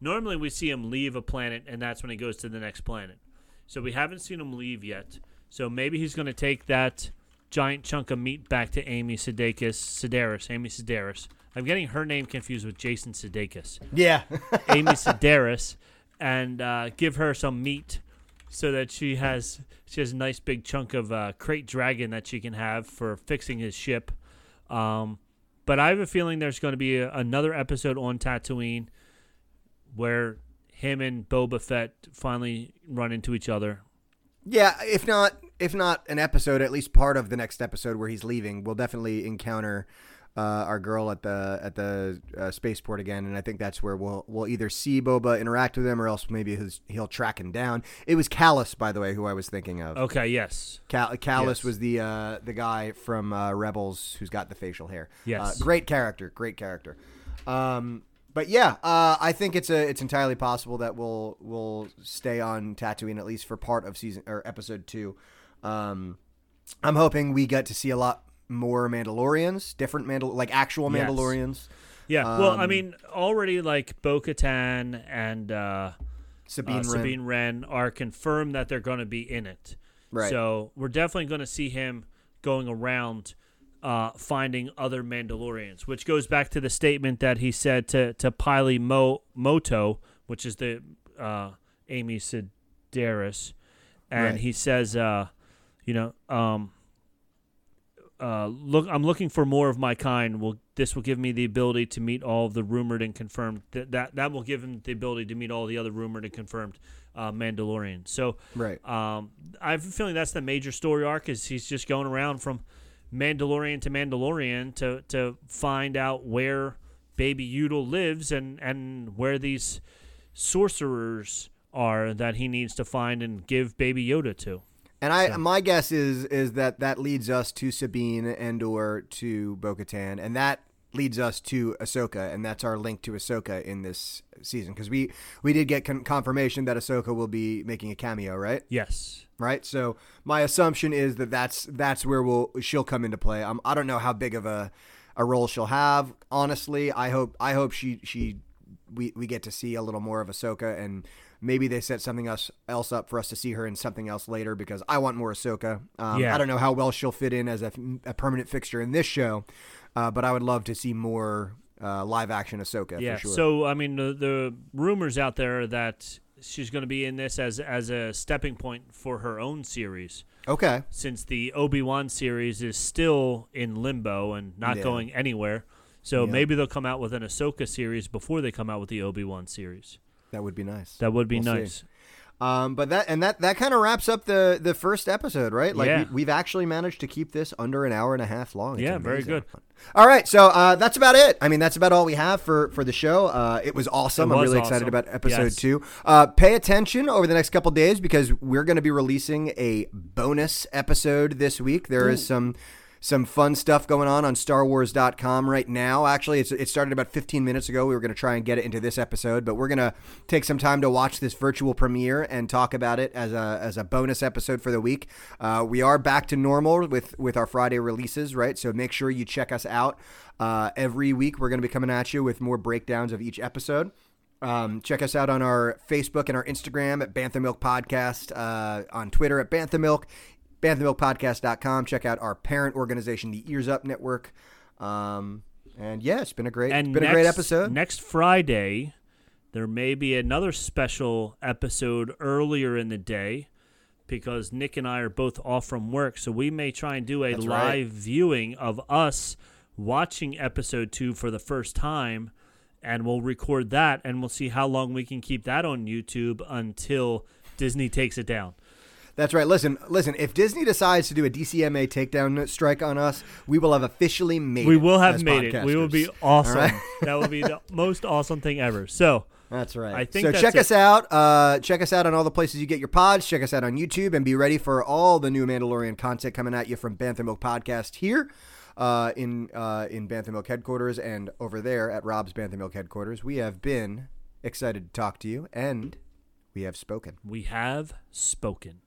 Normally, we see him leave a planet, and that's when he goes to the next planet. So we haven't seen him leave yet. So maybe he's going to take that giant chunk of meat back to Amy Sudeikis, Sedaris, Amy Sedaris. I'm getting her name confused with Jason Sudeikis. Yeah, Amy Sedaris, and uh, give her some meat so that she has she has a nice big chunk of uh, krayt dragon that she can have for fixing his ship. Um, but I have a feeling there's going to be a, another episode on Tatooine where him and Boba Fett finally run into each other. yeah. If not, if not an episode, at least part of the next episode where he's leaving, we'll definitely encounter uh, our girl at the at the uh, spaceport again, and I think that's where we'll we'll either see Boba interact with him, or else maybe his, he'll track him down. It was Kallus, by the way, who I was thinking of. Okay, yes. Cal- Kallus Yes. was the uh, the guy from uh, Rebels who's got the facial hair. Yes. uh, great character, great character. Um, but yeah, uh, I think it's a it's entirely possible that we'll we'll stay on Tatooine at least for part of season or episode two. Um, I'm hoping we get to see a lot more Mandalorians, different Mandal like actual Yes. Mandalorians. Yeah. well, I Um, mean, already like Bo Katan and uh, Sabine, uh, Wren. Sabine Wren are confirmed that they're going to be in it. Right. So we're definitely going to see him going around uh, finding other Mandalorians, which goes back to the statement that he said to to Peli Mo- Motto, which is the uh, Amy Sedaris, and Right. he says, uh, you know, um, uh, look, I'm looking for more of my kind. Will this will give me the ability to meet all the rumored and confirmed that that, that will give him the ability to meet all the other rumored and confirmed uh, Mandalorians. So, Right. um, I have a feeling that's the major story arc is he's just going around from Mandalorian to Mandalorian to to find out where Baby Yoda lives and and where these sorcerers are that he needs to find and give Baby Yoda to. And I, my guess is is that that leads us to Sabine and or to Bo-Katan, and that leads us to Ahsoka, and that's our link to Ahsoka in this season because we we did get con- confirmation that Ahsoka will be making a cameo, right? Yes. Right. So my assumption is that that's that's where we'll she'll come into play. Um, I don't know how big of a a role she'll have. Honestly, I hope I hope she she we, we get to see a little more of Ahsoka and maybe they set something else else up for us to see her in something else later because I want more Ahsoka. Um, Yeah. I don't know how well she'll fit in as a, a permanent fixture in this show, uh, but I would love to see more uh, live action Ahsoka Yeah. for sure. So I mean, the, the rumors out there that she's going to be in this as as a stepping point for her own series, okay, since the Obi Wan series is still in limbo and not Yeah. going anywhere. So Yeah. maybe they'll come out with an Ahsoka series before they come out with the Obi Wan series. That would be nice. That would be We'll see. nice. Um, but that and that that kind of wraps up the the first episode, right? Like Yeah. we, we've actually managed to keep this under an hour and a half long. It's Yeah, very good. All right, so uh, that's about it. I mean, that's about all we have for for the show. Uh, it was awesome. It I'm was really excited about episode Yes. two. Uh, pay attention over the next couple days because we're going to be releasing a bonus episode this week. There is some some fun stuff going on on StarWars.com right now. Actually, it started about 15 minutes ago. We were going to try and get it into this episode, but we're going to take some time to watch this virtual premiere and talk about it as a as a bonus episode for the week. Uh, we are back to normal with with our Friday releases, right? So make sure you check us out uh, every week. We're going to be coming at you with more breakdowns of each episode. Um, check us out on our Facebook and our Instagram at Bantha Milk Podcast, uh, on Twitter at Bantha Milk, banthamilkpodcast.com. Check out our parent organization, the Ears Up Network. Um, and yeah, it's been a great, And been next, a great episode. Next Friday, there may be another special episode earlier in the day because Nick and I are both off from work, so we may try and do a That's live right. viewing of us watching episode two for the first time, and we'll record that, and we'll see how long we can keep that on YouTube until Disney takes it down. That's right. Listen, listen. If Disney decides to do a DCMA takedown strike on us, we will have officially made. It. We will have made it. We will be awesome. right? that will be the most awesome thing ever. So. That's right. I think so. check it. us out. Uh, check us out on all the places you get your pods. Check us out on YouTube, and be ready for all the new Mandalorian content coming at you from Bantha Milk Podcast here uh, in uh, in Bantha Milk headquarters, and over there at Rob's Bantha Milk headquarters. We have been excited to talk to you, and we have spoken. We have spoken.